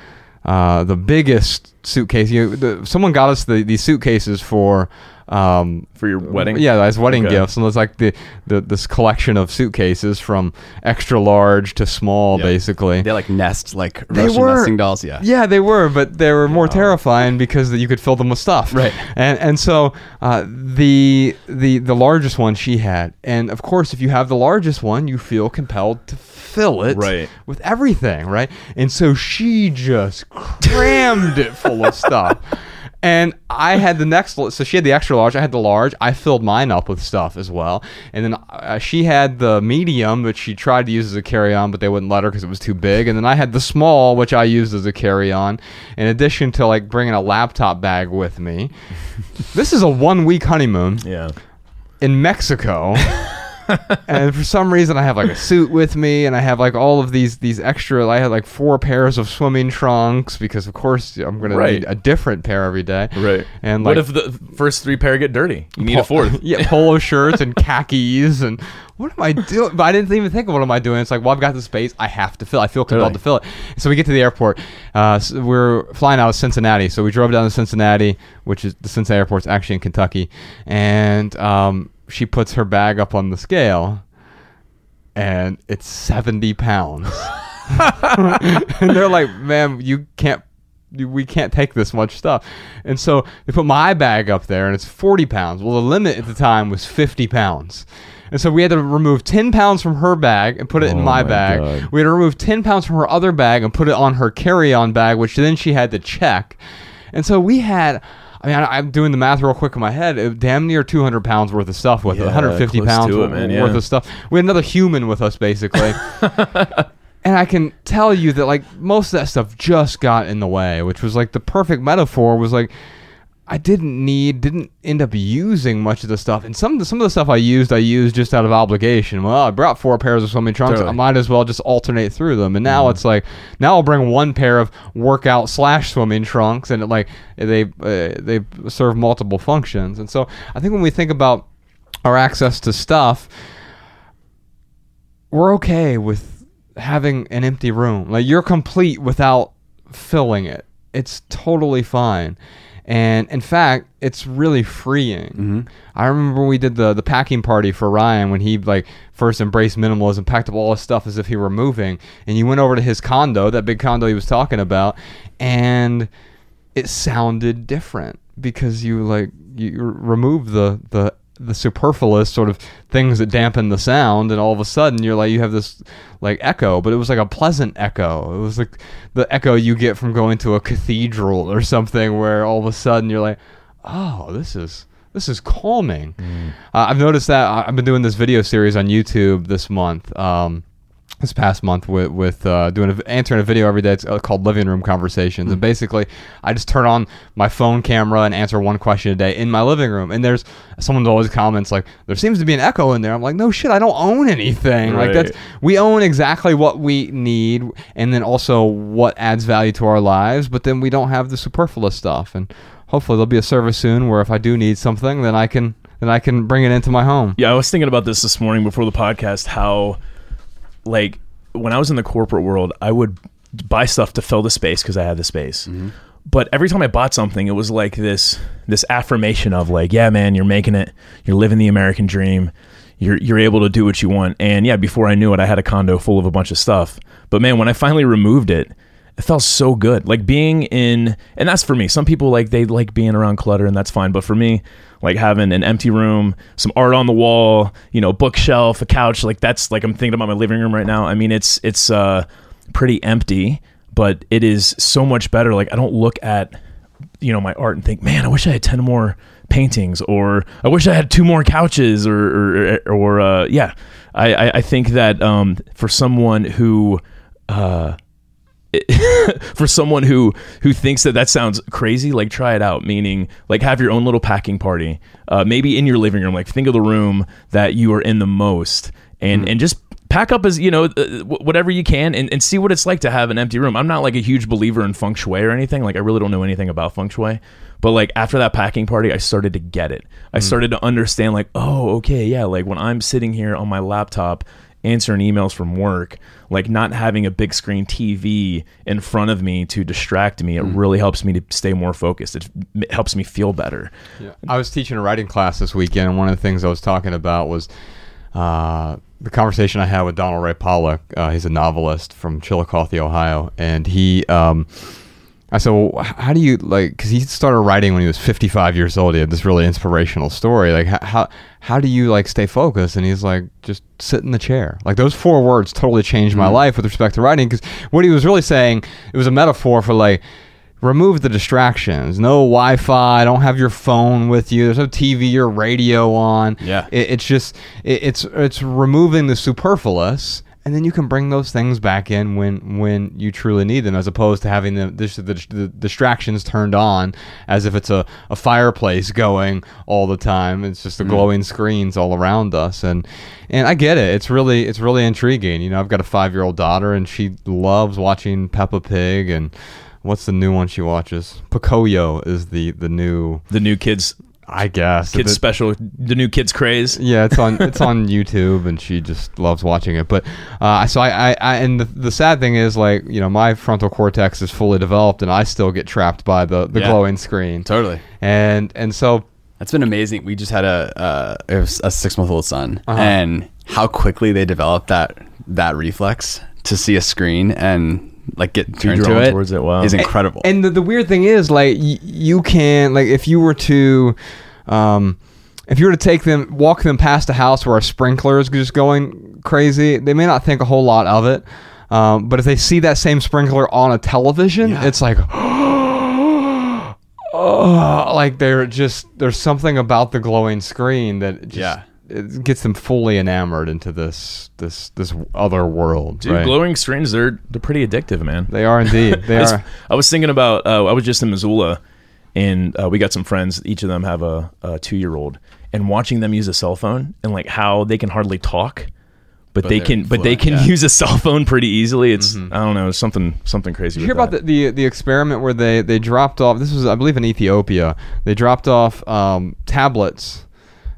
uh, the biggest suitcase. You know, the, someone got us the, these suitcases for. Um, For your wedding? yeah, as wedding Okay. gifts, and it's like the, the this collection of suitcases from extra large to small, Yeah. basically. They like nest like They Russian were nesting dolls. Yeah. Yeah, they were, but they were more terrifying because you could fill them with stuff. Right. And and so uh, the the the largest one she had, and of course, if you have the largest one, you feel compelled to fill it Right. with everything, right? And so she just crammed it full of stuff. And I had the next, so she had the extra large. I had the large. I filled mine up with stuff as well. And then uh, she had the medium, which she tried to use as a carry on, but they wouldn't let her because it was too big. And then I had the small, which I used as a carry on, in addition to like bringing a laptop bag with me. this is a one week honeymoon yeah. in Mexico. and for some reason I have like a suit with me and I have like all of these these extra I had like four pairs of swimming trunks because of course I'm Right. to need a different pair every day. Right. And what if the first three pair get dirty? You need a fourth. yeah, polo shirts and khakis and what am I doing? But I didn't even think of what am I doing. It's like, well, I've got the space. I have to fill. I feel compelled to fill it. So we get to the airport. Uh, so we're flying out of Cincinnati. So we drove down to Cincinnati, which is the Cincinnati airport's actually in Kentucky. And um, she puts her bag up on the scale, and it's seventy pounds. and they're like, "Ma'am, you can't." We can't take this much stuff, and so they put my bag up there, and it's forty pounds. Well, the limit at the time was fifty pounds, and so we had to remove ten pounds from her bag and put it in Oh my, my bag. God. We had to remove ten pounds from her other bag and put it on her carry-on bag, which then she had to check. And so we had. I mean, I, I'm doing the math real quick in my head. It, damn near 200 pounds worth of stuff with it. Yeah, 150 pounds it, man, worth of stuff. We had another human with us, basically. and I can tell you that like most of that stuff just got in the way, which was like the perfect metaphor was like I didn't need, didn't end up using much of the stuff, and some of the, some of the stuff I used, I used just out of obligation. Well, I brought four pairs of swimming trunks, Totally. I might as well just alternate through them. And now it's like now I'll bring one pair of workout slash swimming trunks, and it, like they uh, they serve multiple functions. And so I think when we think about our access to stuff. we're okay with having an empty room. Like you're complete without filling it. It's totally fine. And in fact, it's really freeing. Mm-hmm. I remember we did the the packing party for Ryan when he like first embraced minimalism, packed up all his stuff as if he were moving, and you went over to his condo, that big condo he was talking about, and it sounded different because you like you remove the the the superfluous sort of things that dampen the sound and all of a sudden you're like you have this like echo but it was like a pleasant echo. It was like the echo you get from going to a cathedral or something where all of a sudden you're like oh this is this is calming. Uh, i've noticed that i've been doing this video series on youtube this month um, this past month with with uh, doing a, answering a video every day. It's uh, called Living Room Conversations, and basically, I just turn on my phone camera and answer one question a day in my living room. And there's someone always comments like, "There seems to be an echo in there." I'm like, "No shit, I don't own anything. Like that's we own exactly what we need, and then also what adds value to our lives. But then we don't have the superfluous stuff. And hopefully, there'll be a service soon where if I do need something, then I can then I can bring it into my home. Yeah, I was thinking about this this morning before the podcast. How, like, when I was in the corporate world, I would buy stuff to fill the space because I had the space. Mm-hmm. But every time I bought something, it was like this this affirmation of like, yeah, man, you're making it. You're living the American dream. You're you're able to do what you want. And yeah, before I knew it, I had a condo full of a bunch of stuff. But man, when I finally removed it, it felt so good. Like being in, and that's for me. Some people like they like being around clutter, and that's fine. But for me, like having an empty room, some art on the wall, you know, bookshelf, a couch, like that's like I'm thinking about my living room right now. I mean, it's it's uh pretty empty, but it is so much better. Like I don't look at you know my art and think, man, I wish I had ten more paintings, or I wish I had two more couches, or or, or uh, yeah. I, I I think that um, for someone who uh, for someone who who thinks that that sounds crazy, like try it out. Meaning, like have your own little packing party, uh, maybe in your living room. Like think of the room that you are in the most, and and just pack up as you know uh, whatever you can, and, and see what it's like to have an empty room. I'm not like a huge believer in feng shui or anything. Like I really don't know anything about feng shui. But like after that packing party, I started to get it. I started to understand like, oh, okay, yeah. Like when I'm sitting here on my laptop answering emails from work, like not having a big screen TV in front of me to distract me, it really helps me to stay more focused. It m- helps me feel better. I was teaching a writing class this weekend, and one of the things I was talking about was uh, the conversation I had with Donald Ray Pollock. Uh, he's a novelist from Chillicothe, Ohio, and he. Um, I said, well, how do you like? Because he started writing when he was 55 years old. He had this really inspirational story. Like, how how do you like stay focused? And he's like, just sit in the chair. Like those four words totally changed my mm-hmm. life with respect to writing. Because what he was really saying, it was a metaphor for like remove the distractions. No Wi-Fi. Don't have your phone with you. There's no TV or radio on. Yeah. It, it's just it, it's it's removing the superfluous, and then you can bring those things back in when when you truly need them, as opposed to having the the, the, the distractions turned on as if it's a, a fireplace going all the time. It's just the mm-hmm. glowing screens all around us, and and I get it. It's really it's really intriguing. You know, I've got a five year old daughter, and she loves watching Peppa Pig and. What's the new one she watches? Pocoyo is the the new, The new kids I guess. kids The- special, the new kids craze. yeah, it's on it's on YouTube, and she just loves watching it. But uh, so I, I, I and the, the sad thing is like you know my frontal cortex is fully developed, and I still get trapped by the the Yeah. glowing screen. Totally. And and so That's been amazing. We just had a uh, a six month old son, Uh-huh. and how quickly they develop that that reflex to see a screen and like get turned drawn to it towards it, wow. is incredible. And the, the weird thing is, like, y- you can, like, if you were to, um, if you were to take them, walk them past a house where a sprinkler is just going crazy, they may not think a whole lot of it. Um, but if they see that same sprinkler on a television, Yeah. it's like, oh, like they're just, there's something about the glowing screen that just, Yeah. It gets them fully enamored into this, this, this other world. Dude, right? glowing screens, they're they're pretty addictive, man. They are indeed. They I was, are. I was thinking about. Uh, I was just in Missoula, and uh, we got some friends. Each of them have a, a two year old, and watching them use a cell phone and like how they can hardly talk, but, But they they're can. But they can yeah. use a cell phone pretty easily. It's I don't know something something crazy. Did you hear with about that. the, the the experiment where they they dropped off? This was, I believe, in Ethiopia. They dropped off um, tablets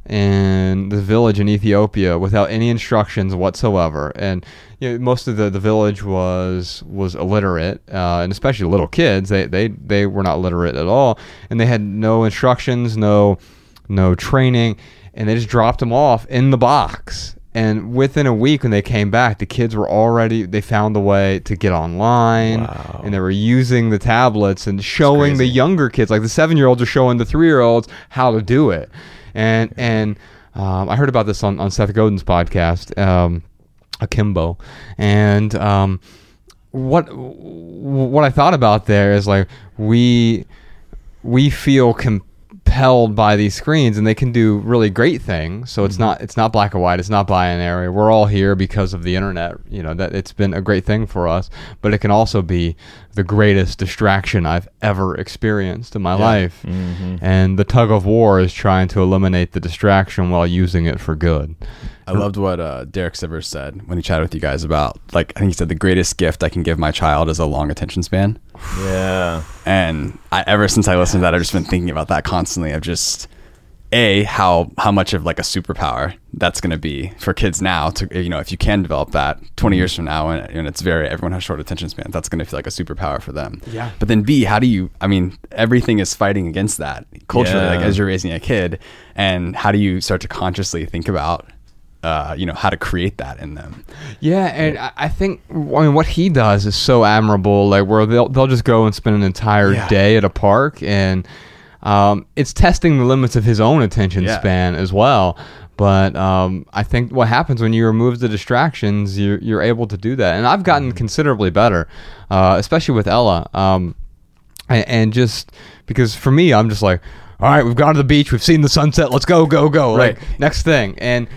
in the village in Ethiopia without any instructions whatsoever, and you know, most of the, the village was was illiterate, uh, and especially little kids. They, they they were not literate at all, and they had no instructions, no no training, and they just dropped them off in the box. And within a week, when they came back, the kids were already they found a way to get online, Wow. and they were using the tablets and showing the younger kids, like the seven year olds, are showing the three year olds how to do it. And and um, I heard about this on, on Seth Godin's podcast, um, Akimbo, and um, what what I thought about there is like we we feel compelled by these screens and they can do really great things. So it's not it's not black and white. It's not binary. We're all here because of the internet you know that it's been a great thing for us. But it can also be the greatest distraction i've ever experienced in my life. And the tug of war is trying to eliminate the distraction while using it for good. I loved what uh, Derek Sivers said when he chatted with you guys about, like, I think he said the greatest gift I can give my child is a long attention span. Yeah. And I, ever since I listened to that, I've just been thinking about that constantly. Of just a how how much of like a superpower that's going to be for kids now to you know if you can develop that 20 years from now and, and it's very everyone has short attention span that's going to feel like a superpower for them Yeah. but then b how do you i mean everything is fighting against that culturally Yeah. like as you're raising a kid and how do you start to consciously think about uh, you know how to create that in them Yeah, and I- I think I mean what he does is so admirable. Like where they'll they'll just go and spend an entire Yeah. day at a park, and um, it's testing the limits of his own attention Yeah. span as well. But um, I think what happens when you remove the distractions, you're you're able to do that, and I've Mm-hmm. gotten considerably better, uh, especially with Ella. Um, and, and just because for me, I'm just like, all right, we've gone to the beach, we've seen the sunset, let's go, go, go. Right. Like next thing, and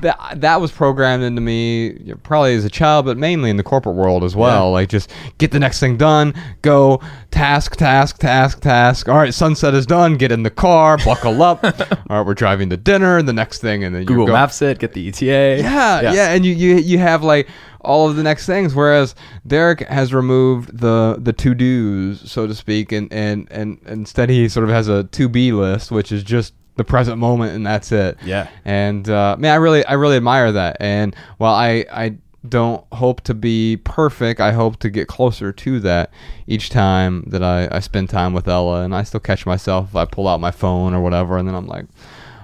that that was programmed into me probably as a child, but mainly in the corporate world as well. Yeah. Like just get the next thing done, go task, task, task, task. All right, sunset is done. Get in the car, buckle up. all right, we're driving to dinner. The next thing, and then you google go, maps it get the eta yeah, yeah, and you, you you have like all of the next things. Whereas Derek has removed the the to dos, so to speak, and and and instead he sort of has a to be list, which is just the present moment, and that's it. Yeah. And uh, man, I really I really admire that. And while I I don't hope to be perfect, I hope to get closer to that each time that I, I spend time with Ella. And I still catch myself if I pull out my phone or whatever, and then I'm like,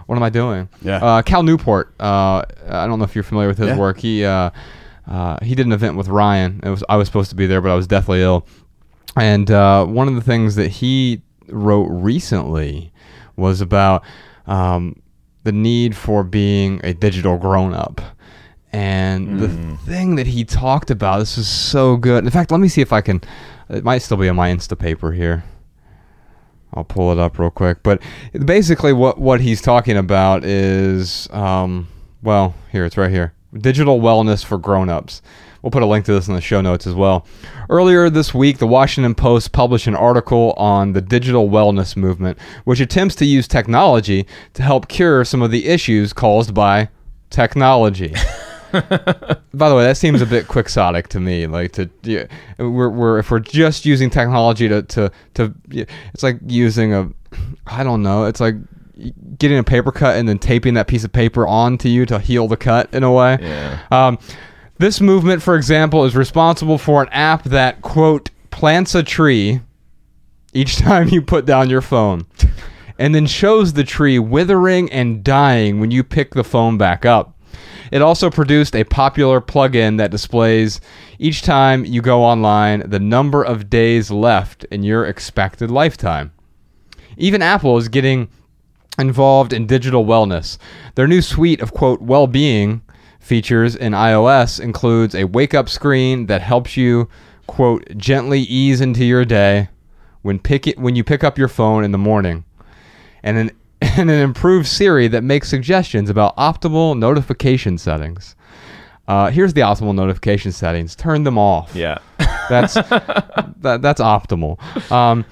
what am I doing? Yeah. Uh, Cal Newport. Uh, I don't know if you're familiar with his Yeah. work. He uh, uh, he did an event with Ryan. It was I was supposed to be there, but I was deathly ill. And uh, one of the things that he wrote recently was about um, the need for being a digital grown up. And the thing that he talked about, this was so good. In fact, let me see if I can. It might still be on my Instapaper here. I'll pull it up real quick. But basically, what what he's talking about is, um, well, here it's right here: digital wellness for grown-ups. We'll put a link to this in the show notes as well. Earlier this week, the Washington Post published an article on the digital wellness movement, which attempts to use technology to help cure some of the issues caused by technology. By the way, that seems a bit quixotic to me. Like to, yeah, we're, we're if we're just using technology to to to, yeah, it's like using a, I don't know. It's like getting a paper cut and then taping that piece of paper onto you to heal the cut in a way. Yeah. Um, this movement, for example, is responsible for an app that quote plants a tree each time you put down your phone, and then shows the tree withering and dying when you pick the phone back up. It also produced a popular plugin that displays each time you go online the number of days left in your expected lifetime. Even Apple is getting involved in digital wellness. Their new suite of quote well-being features in iOS includes a wake-up screen that helps you quote gently ease into your day when pick it when you pick up your phone in the morning, and an and an improved Siri that makes suggestions about optimal notification settings. Uh, here's the optimal notification settings. Turn them off. Yeah. That's that, that's optimal. Um,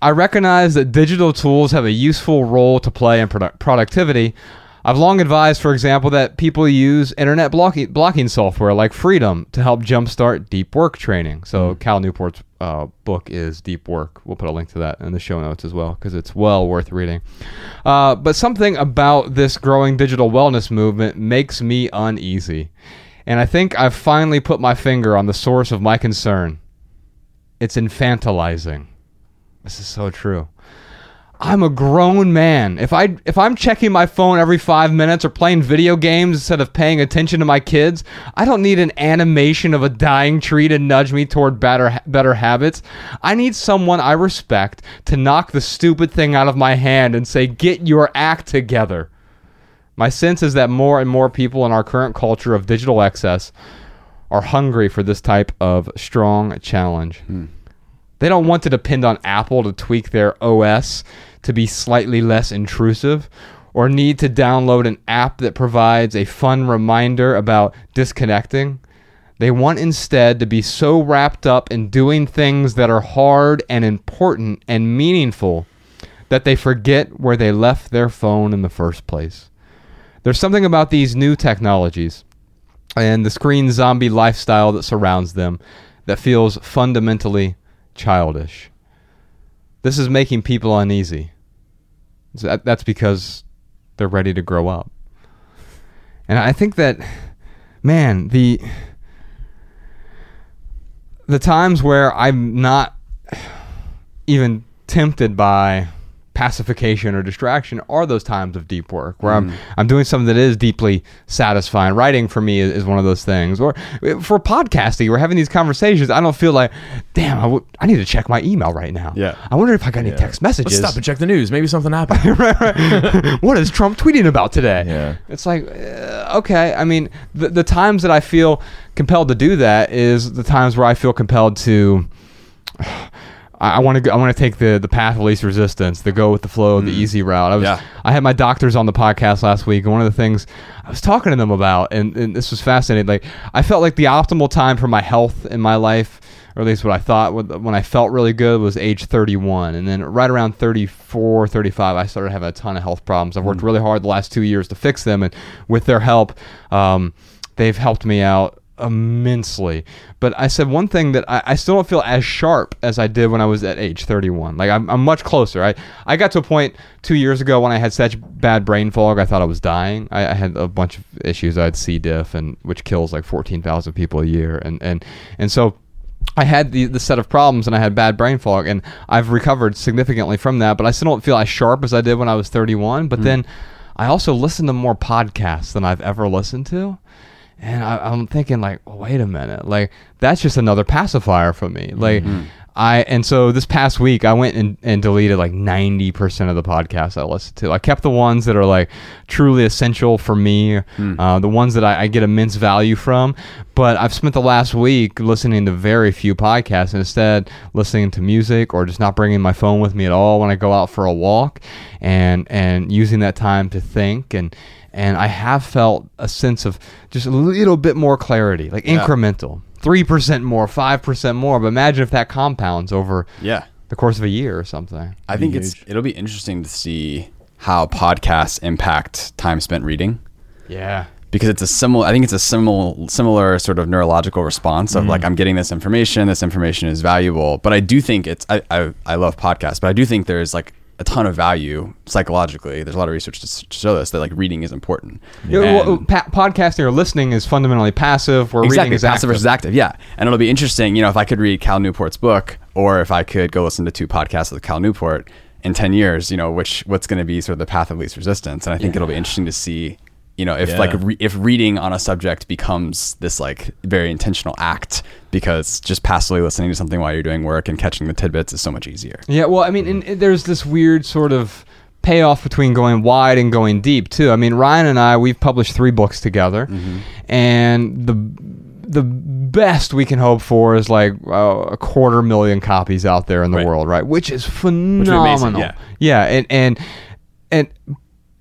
I recognize that digital tools have a useful role to play in produ- productivity. I've long advised, for example, that people use internet blocking, blocking software like Freedom to help jumpstart deep work training. So, Cal Newport's uh, book is Deep Work. We'll put a link to that in the show notes as well because it's well worth reading. Uh, but something about this growing digital wellness movement makes me uneasy. And I think I've finally put my finger on the source of my concern. It's infantilizing. This is so true. I'm a grown man. If I if I'm checking my phone every 5 minutes or playing video games instead of paying attention to my kids, I don't need an animation of a dying tree to nudge me toward better better habits. I need someone I respect to knock the stupid thing out of my hand and say, "Get your act together." My sense is that more and more people in our current culture of digital excess are hungry for this type of strong challenge. Hmm. They don't want to depend on Apple to tweak their OS to be slightly less intrusive or need to download an app that provides a fun reminder about disconnecting. They want instead to be so wrapped up in doing things that are hard and important and meaningful that they forget where they left their phone in the first place. There's something about these new technologies and the screen zombie lifestyle that surrounds them that feels fundamentally childish. This is making people uneasy. That's because they're ready to grow up. And I think that, man, the the times where I'm not even tempted by pacification or distraction are those times of deep work where I'm I'm doing something that is deeply satisfying. Writing for me is, is one of those things. Or uh, for podcasting, we're having these conversations. I don't feel like, damn, I, w- I need to check my email right now. Yeah. I wonder if I got any text messages. Let's stop and check the news. Maybe something happened. right, right. what is Trump tweeting about today? Yeah. It's like, uh, okay. I mean, the, the times that I feel compelled to do that is the times where I feel compelled to. I want to. I want to take the the path of least resistance, the go with the flow, the easy route. I was. Yeah. I had my doctors on the podcast last week, and one of the things I was talking to them about, and, and this was fascinating. Like, I felt like the optimal time for my health in my life, or at least what I thought when I felt really good, was age 31. And then right around 34, 35, I started having a ton of health problems. I've worked really hard the last two years to fix them, and with their help, um, they've helped me out immensely. But I said one thing that I, I still don't feel as sharp as I did when I was at age 31. Like I'm, I'm much closer. I, I got to a point two years ago when I had such bad brain fog, I thought I was dying. I, I had a bunch of issues. I had C. diff, and which kills like 14,000 people a year, and and and so. I had the, the set of problems and I had bad brain fog and I've recovered significantly from that, but I still don't feel as sharp as I did when I was 31. But mm. then I also listen to more podcasts than I've ever listened to. And I, I'm thinking like, oh, wait a minute, like that's just another pacifier for me. Like I and so this past week I went and, and deleted like 90% of the podcasts I listened to. I kept the ones that are like truly essential for me, uh, the ones that I, I get immense value from. But I've spent the last week listening to very few podcasts and instead listening to music or just not bringing my phone with me at all when I go out for a walk and and using that time to think and and I have felt a sense of just a little bit more clarity, like Yeah. incremental, three percent more, five percent more. But imagine if that compounds over Yeah. the course of a year or something. I think it's it'll be interesting to see how podcasts impact time spent reading yeah, because it's a similar I think it's a similar similar sort of neurological response of mm-hmm. like I'm getting this information this information is valuable but I do think it's I I, I love podcasts but I do think there's like a ton of value psychologically. There's a lot of research to, s- to show this that like reading is important. Yeah, well, pa- podcasting or listening is fundamentally passive, where reading exactly is passive active. versus active. yeah. And it'll be interesting you know if i could read cal newport's book or if i could go listen to two podcasts with cal newport in 10 years you know which what's going to be sort of the path of least resistance. And i think it'll be interesting to see you know if Yeah. like re- if reading on a subject becomes this like very intentional act because just passively listening to something while you're doing work and catching the tidbits is so much easier Yeah, well, I mean, and, there's this weird sort of payoff between going wide and going deep too. I mean, Ryan and I we've published three books together, and the the best we can hope for is like uh, a quarter million copies out there in the Right. world, right? Which is phenomenal. amazing, yeah. yeah, and and and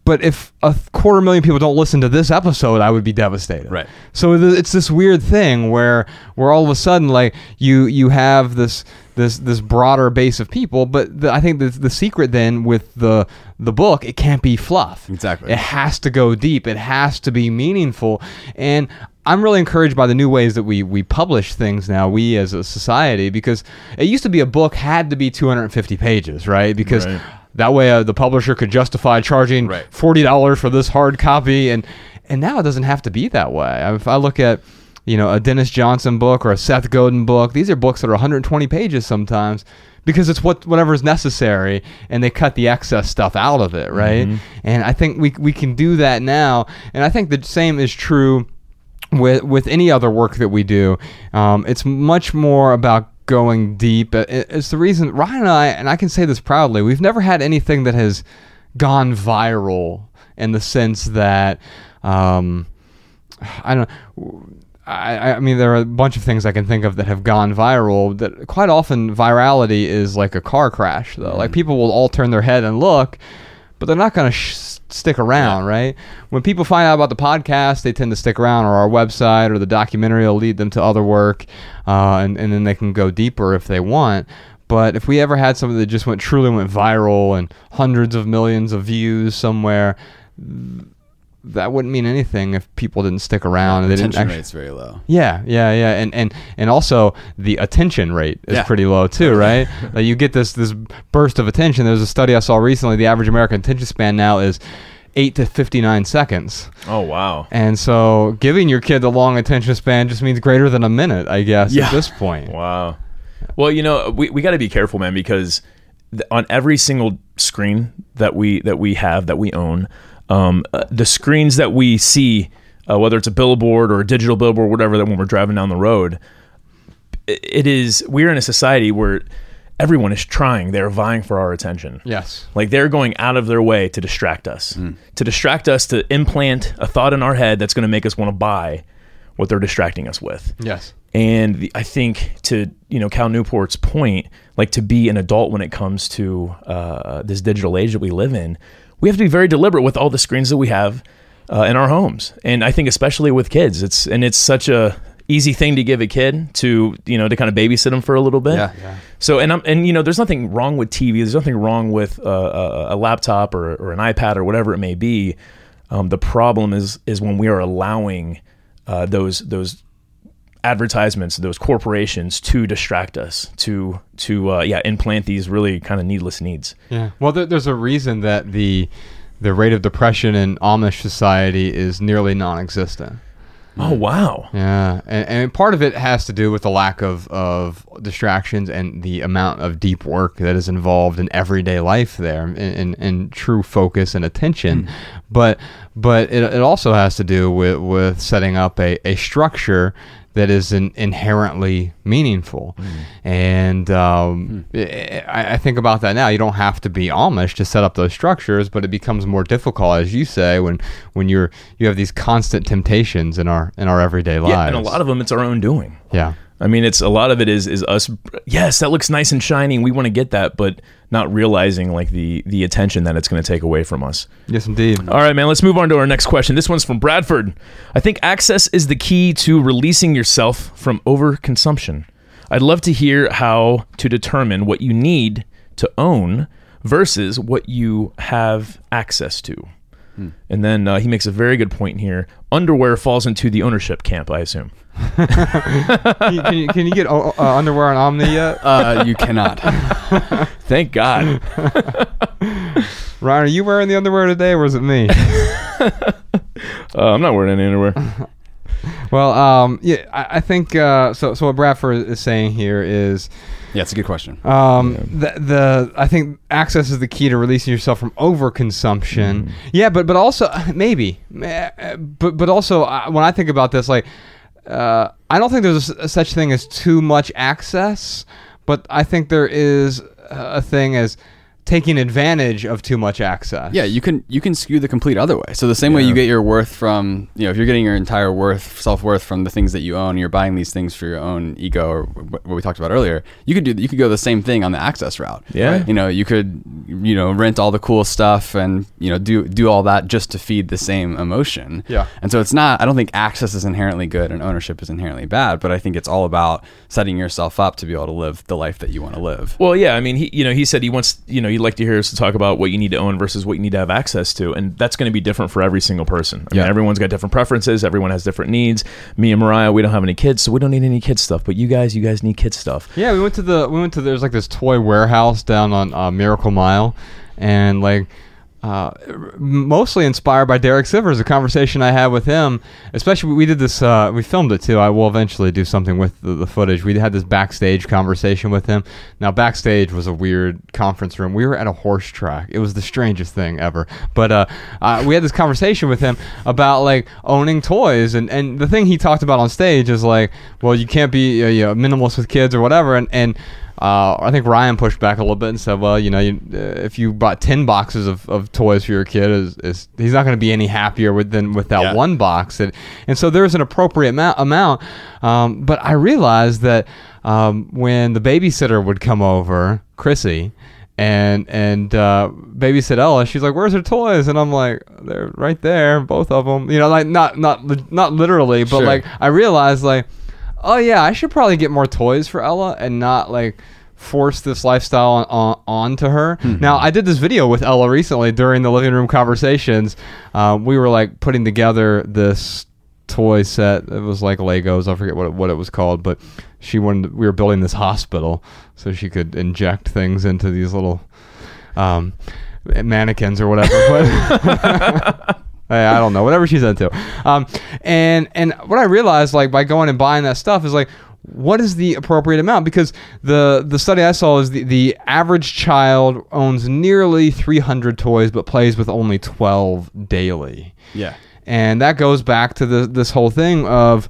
but if a quarter million people don't listen to this episode, I would be devastated. Right. So it's this weird thing where where all of a sudden like you you have this this this broader base of people, but the, I think the the secret then with the the book it can't be fluff. Exactly. It has to go deep. It has to be meaningful. And I'm really encouraged by the new ways that we we publish things now. We as a society because it used to be a book had to be 250 pages, right? Because Right. That way uh, the publisher could justify charging Right. forty dollars for this hard copy, and and now it doesn't have to be that way. If I look at you know a Denis Johnson book or a Seth Godin book, these are books that are 120 pages sometimes because it's what whatever is necessary, and they cut the excess stuff out of it, right? And I think we we can do that now, and I think the same is true with with any other work that we do. Um, it's much more about going deep. It's the reason Ryan and I, and I can say this proudly, we've never had anything that has gone viral in the sense that um, I don't. I, I mean, there are a bunch of things I can think of that have gone viral. That quite often virality is like a car crash, though. Like people will all turn their head and look, but they're not going to sh- stick around, right? When people find out about the podcast, they tend to stick around, or our website, or the documentary will lead them to other work, uh, and and then they can go deeper if they want. But if we ever had something that just went truly went viral and hundreds of millions of views somewhere, that wouldn't mean anything if people didn't stick around and they didn't Retention actually. rate's very low. Yeah, yeah, yeah, and and and also the attention rate is Yeah. pretty low too, right? like you get this this burst of attention. There's a study I saw recently. The average American attention span now is eight to fifty nine seconds, Oh wow. and so giving your kid the long attention span just means greater than a minute, I guess, Yeah. at this point. Wow. Well, you know, we, we got to be careful, man, because th- on every single screen that we that we have that we own, um, uh, the screens that we see, uh, whether it's a billboard or a digital billboard, whatever, that when we're driving down the road, it is we're in a society where everyone is trying, they're vying for our attention. Yes. Like they're going out of their way to distract us, to distract us, to implant a thought in our head that's going to make us want to buy what they're distracting us with. Yes. And the, I think to you know Cal Newport's point, like to be an adult when it comes to uh, this digital age that we live in, we have to be very deliberate with all the screens that we have uh, in our homes. And I think especially with kids, it's and it's such a easy thing to give a kid to you know to kind of babysit them for a little bit. Yeah. Yeah. So and I'm and you know there's nothing wrong with TV. There's nothing wrong with uh, a, a laptop or, or an iPad or whatever it may be. Um, the problem is is when we are allowing uh, those those advertisements, those corporations to distract us, to to uh, yeah implant these really kind of needless needs. Yeah. Well, there, there's a reason that the the rate of depression in Amish society is nearly non-existent. Oh wow! Yeah, and, and part of it has to do with the lack of, of distractions and the amount of deep work that is involved in everyday life there, and, and, and true focus and attention. But but it, it also has to do with, with setting up a, a structure that is in, inherently meaningful. And um, I, I think about that now. You don't have to be Amish to set up those structures, but it becomes more difficult, as you say, when when you're you have these constant temptations in our in our everyday lives. Yeah, and a lot of them it's our own doing. yeah. I mean, it's a lot of it is is us. Yes, that looks nice and shiny. and We want to get that, but not realizing like the the attention that it's going to take away from us. Yes, indeed. All right, man. Let's move on to our next question. This one's from Bradford. I think access is the key to releasing yourself from overconsumption. I'd love to hear how to determine what you need to own versus what you have access to. And then uh, he makes a very good point here. Underwear falls into the ownership camp, I assume. can, you, can, you, get uh, uh, underwear on Omni yet? Uh, you cannot. Thank God. Ryan, are you wearing the underwear today, or is it me? Uh, I'm not wearing any underwear. Well, um, yeah, I, I think uh, so. So what Bradford is saying here is, Yeah, it's a good question. um, the, the I think access is the key to releasing yourself from overconsumption. Yeah, but but also maybe, uh, but but also uh, when I think about this, like, uh, I don't think there's a, such thing as too much access, but I think there is a thing as taking advantage of too much access. Yeah, you can you can skew the complete other way. So the same way you get your worth from you know if you're getting your entire worth self worth from the things that you own, you're buying these things for your own ego or what we talked about earlier. You could do you could go the same thing on the access route. Yeah. you know you could you know rent all the cool stuff and you know do do all that just to feed the same emotion. Yeah. and so it's not. I don't think access is inherently good and ownership is inherently bad, but I think it's all about setting yourself up to be able to live the life that you want to live. Well, yeah, I mean, he, you know, he said he wants, you know, he'd like to hear us to talk about what you need to own versus what you need to have access to, and that's going to be different for every single person. I Yeah. mean, everyone's got different preferences. Everyone has different needs. Me and Mariah, we don't have any kids, so we don't need any kid stuff. But you guys, you guys need kid stuff. Yeah, we went to the we went to there's like this toy warehouse down on uh, Miracle Mile, and like uh, mostly inspired by Derek Sivers, a conversation I had with him. Especially we did this, uh, we filmed it too. I will eventually do something with the, the footage. We had this backstage conversation with him. Now backstage was a weird conference room. We were at a horse track. It was the strangest thing ever. But uh, we had this conversation with him about like owning toys, and and the thing he talked about on stage is like, well, you can't be uh, you know, minimalist with kids or whatever, and and uh, I think Ryan pushed back a little bit and said, "Well, you know, you, uh, if you bought ten boxes of, of toys for your kid, is, is he's not going to be any happier with than with that Yeah. one box." And, and so there's an appropriate amount. amount um, but I realized that um, when the babysitter would come over, Chrissy, and and uh, babysit Ella, she's like, "Where's her toys?" And I'm like, "They're right there, both of them." You know, like not not not literally, but Sure. like I realized like oh yeah, I should probably get more toys for Ella and not like force this lifestyle on, on onto her. Now I did this video with Ella recently during the living room conversations. Um, we were like putting together this toy set. It was like Legos. I forget what it, what it was called, but she wanted. We were building this hospital so she could inject things into these little um, mannequins or whatever. I don't know, whatever she's into. Um, and and what I realized, like by going and buying that stuff, is like, what is the appropriate amount? Because the the study I saw is the the average child owns nearly 300 toys, but plays with only 12 daily. Yeah. And that goes back to the, this whole thing of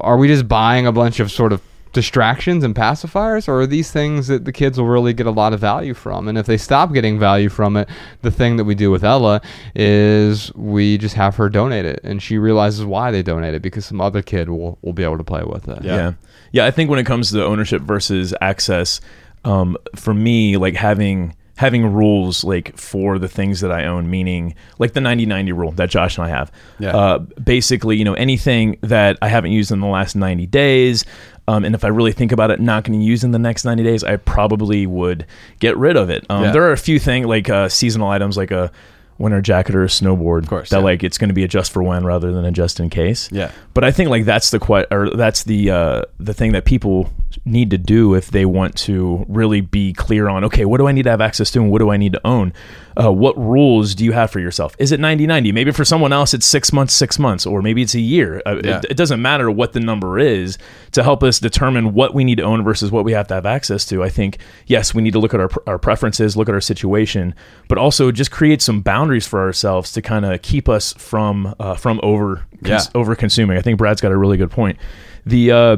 are we just buying a bunch of sort of distractions and pacifiers or are these things that the kids will really get a lot of value from and if they stop getting value from it the thing that we do with ella is we just have her donate it and she realizes why they donate it because some other kid will, will be able to play with it Yeah. yeah yeah i think when it comes to ownership versus access um, for me like having having rules like for the things that i own meaning like the 90-90 rule that josh and i have Yeah. uh, basically you know anything that i haven't used in the last 90 days um, and if i really think about it not going to use in the next 90 days i probably would get rid of it um, Yeah. there are a few things like uh, seasonal items like a winter jacket or a snowboard of course, that yeah. like it's going to be a just for when rather than a just in case Yeah. but I think like that's the que- or that's the uh, the thing that people need to do if they want to really be clear on okay, what do I need to have access to and what do I need to own? Uh, what rules do you have for yourself? Is it 90-90? Maybe for someone else it's six months, six months, or maybe it's a year. Uh, Yeah. it, it doesn't matter what the number is to help us determine what we need to own versus what we have to have access to. I think yes, we need to look at our, our preferences, look at our situation, but also just create some boundaries for ourselves to kind of keep us from uh, from over Yeah. over consuming. I think Brad's got a really good point. The uh,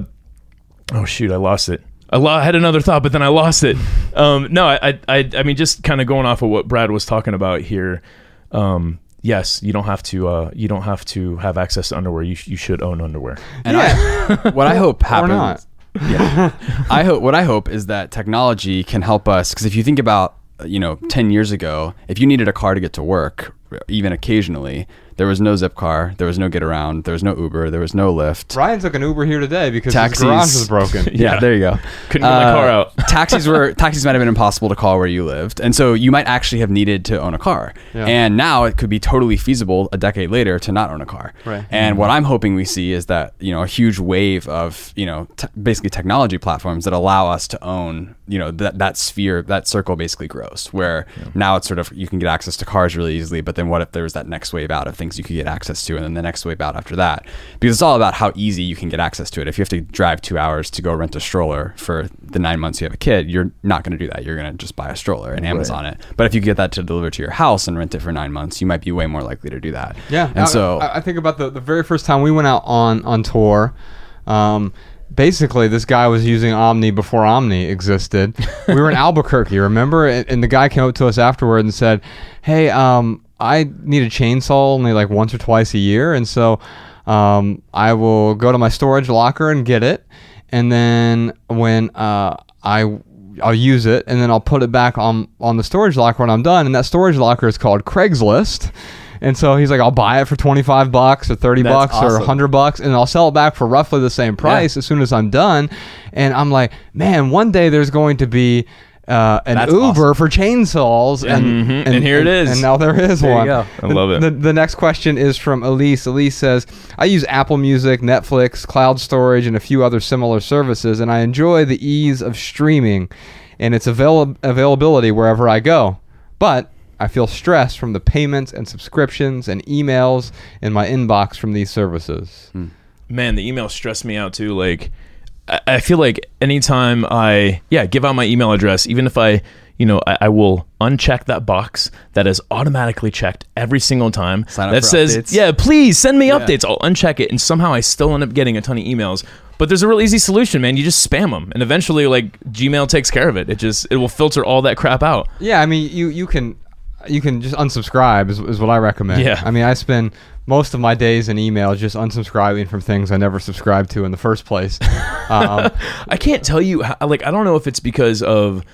oh shoot, I lost it. I, lo- I had another thought, but then I lost it. Um, no, I, I, I, I mean, just kind of going off of what Brad was talking about here. Um, yes, you don't have to. Uh, you don't have to have access to underwear. You, sh- you should own underwear. And I, what I hope or happens, not yeah, I hope what I hope is that technology can help us because if you think about you know 10 years ago if you needed a car to get to work even occasionally there was no Zipcar there was no Getaround there was no uber there was no lyft Ryan took an Uber here today because Taxis. his garage was broken. yeah, Yeah. there you go. Couldn't get my car uh, out. taxis were taxis might have been impossible to call where you lived, and so you might actually have needed to own a car. Yeah. And now it could be totally feasible a decade later to not own a car. Right. And what I'm hoping we see is that you know a huge wave of you know t- basically technology platforms that allow us to own you know that that sphere that circle basically grows where now it's sort of you can get access to cars really easily, but then what if there's that next wave out of things you could get access to, and then the next wave out after that? Because it's all about how easy you can get access to it. If you have to drive two hours to go rent a stroller for the nine months you have a kid, you're not going to do that. You're going to just buy a stroller and Amazon it. But if you get that to deliver to your house and rent it for nine months, you might be way more likely to do that. Yeah, And I- so I, I think about the, the very first time we went out on on tour. Um, basically this guy was using Omni before Omni existed. we were in Albuquerque, remember? And, and the guy came up to us afterward and said, "Hey, um, I need a chainsaw only like once or twice a year, and so um, I will go to my storage locker and get it, and then when uh, I I'll use it, and then I'll put it back on on the storage locker when I'm done. And that storage locker is called Craigslist." And so he's like, I'll buy it for 25 bucks or 30 That's bucks or awesome. 100 bucks and I'll sell it back for roughly the same price as soon as I'm done. And I'm like, man, one day there's going to be uh, an That's Uber awesome. for chainsaws. And, Mhm. And here it is. And now there is There you one. go. I love it. The, the next question is from Elise. Elise says, I use Apple Music, Netflix, cloud storage, and a few other similar services, and I enjoy the ease of streaming and its avail- availability wherever I go. But I feel stressed from the payments and subscriptions and emails in my inbox from these services. Hmm. man, the emails stress me out too. Like, I, I feel like anytime I, yeah, give out my email address, even if I, you know, I, I will uncheck that box that is automatically checked every single time Sign up that for says, updates. yeah, please send me updates. I'll uncheck it, and somehow I still end up getting a ton of emails. But there's a real easy solution, man. You just spam them, and eventually, like Gmail takes care of it. It just it will filter all that crap out. Yeah, I mean, you you can you can just unsubscribe is, is what I recommend. Yeah. I mean, I spend most of my days in email just unsubscribing from things I never subscribed to in the first place. um, I can't tell you how, like I don't know if it's because of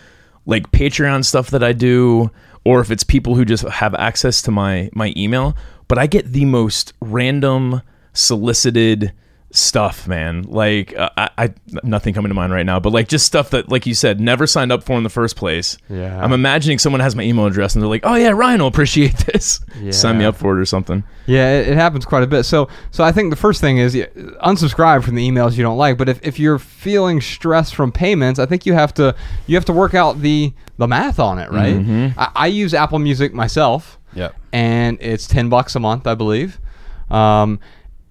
like Patreon stuff that I do or if it's people who just have access to my my email, but I get the most random solicited stuff, man. Like uh, I, I nothing coming to mind right now, but like just stuff that like you said never signed up for in the first place. Yeah. I'm imagining someone has my email address and they're like, "Oh yeah, Ryan will appreciate this. Sign me up for it or something." Yeah, it, it happens quite a bit. So, so I think the first thing is yeah, unsubscribe from the emails you don't like. But if, if you're feeling stress from payments, I think you have to you have to work out the the math on it, right? Mm-hmm. I, I use Apple Music myself, Yep. and it's ten bucks a month, I believe. Um,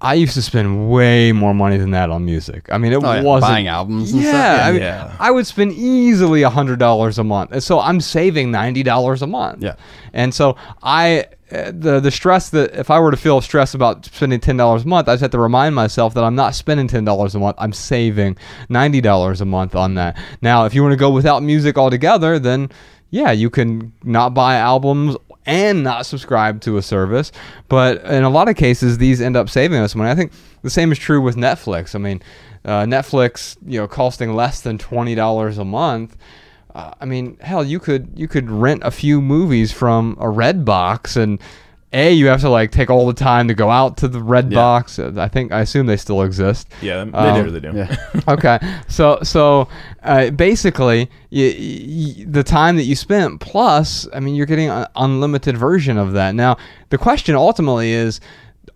I used to spend way more money than that on music. I mean, it Oh, yeah, wasn't buying albums and yeah, stuff. I, mean, Yeah. I would spend easily a hundred dollars a month, and so I'm saving ninety dollars a month. Yeah. and so I uh, the the stress that if I were to feel stress about spending ten dollars a month, I just have to remind myself that I'm not spending ten dollars a month. I'm saving ninety dollars a month on that. Now, if you want to go without music altogether, then yeah, you can not buy albums and not subscribe to a service. But in a lot of cases, these end up saving us money. I think the same is true with Netflix. I mean, uh, Netflix, you know, costing less than twenty dollars a month. Uh, I mean, hell, you could you could rent a few movies from a Redbox and. A, you have to like take all the time to go out to the red Yeah. box. Uh, I think I assume they still exist. Yeah, they Um, do. They do. Yeah. okay so so uh, basically y y the time that you spent plus i mean you're getting an unlimited version of that now the question ultimately is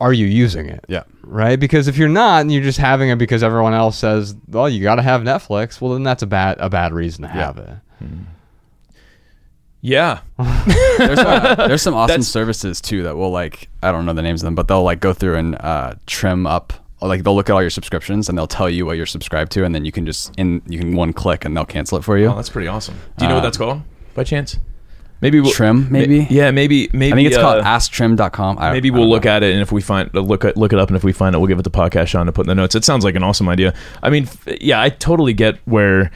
are you using it Yeah. right because if you're not and you're just having it because everyone else says well you got to have netflix well then that's a bad a bad reason to have it Yeah. There's, uh, there's some awesome That's- services too that will like I don't know the names of them, but they'll like go through and uh, trim up. Or like they'll look at all your subscriptions and they'll tell you what you're subscribed to, and then you can just in you can one click and they'll cancel it for you. Oh, that's pretty awesome. Do you know what that's called by chance? Maybe we'll, Trim, maybe? Ma- yeah, maybe. Maybe. I think it's uh, called AskTrim.com. I, Maybe I we'll don't look know. at it, and if we find look at, look it up, and if we find it, we'll give it the podcast Sean to put in the notes. It sounds like an awesome idea. I mean, f- yeah, I totally get where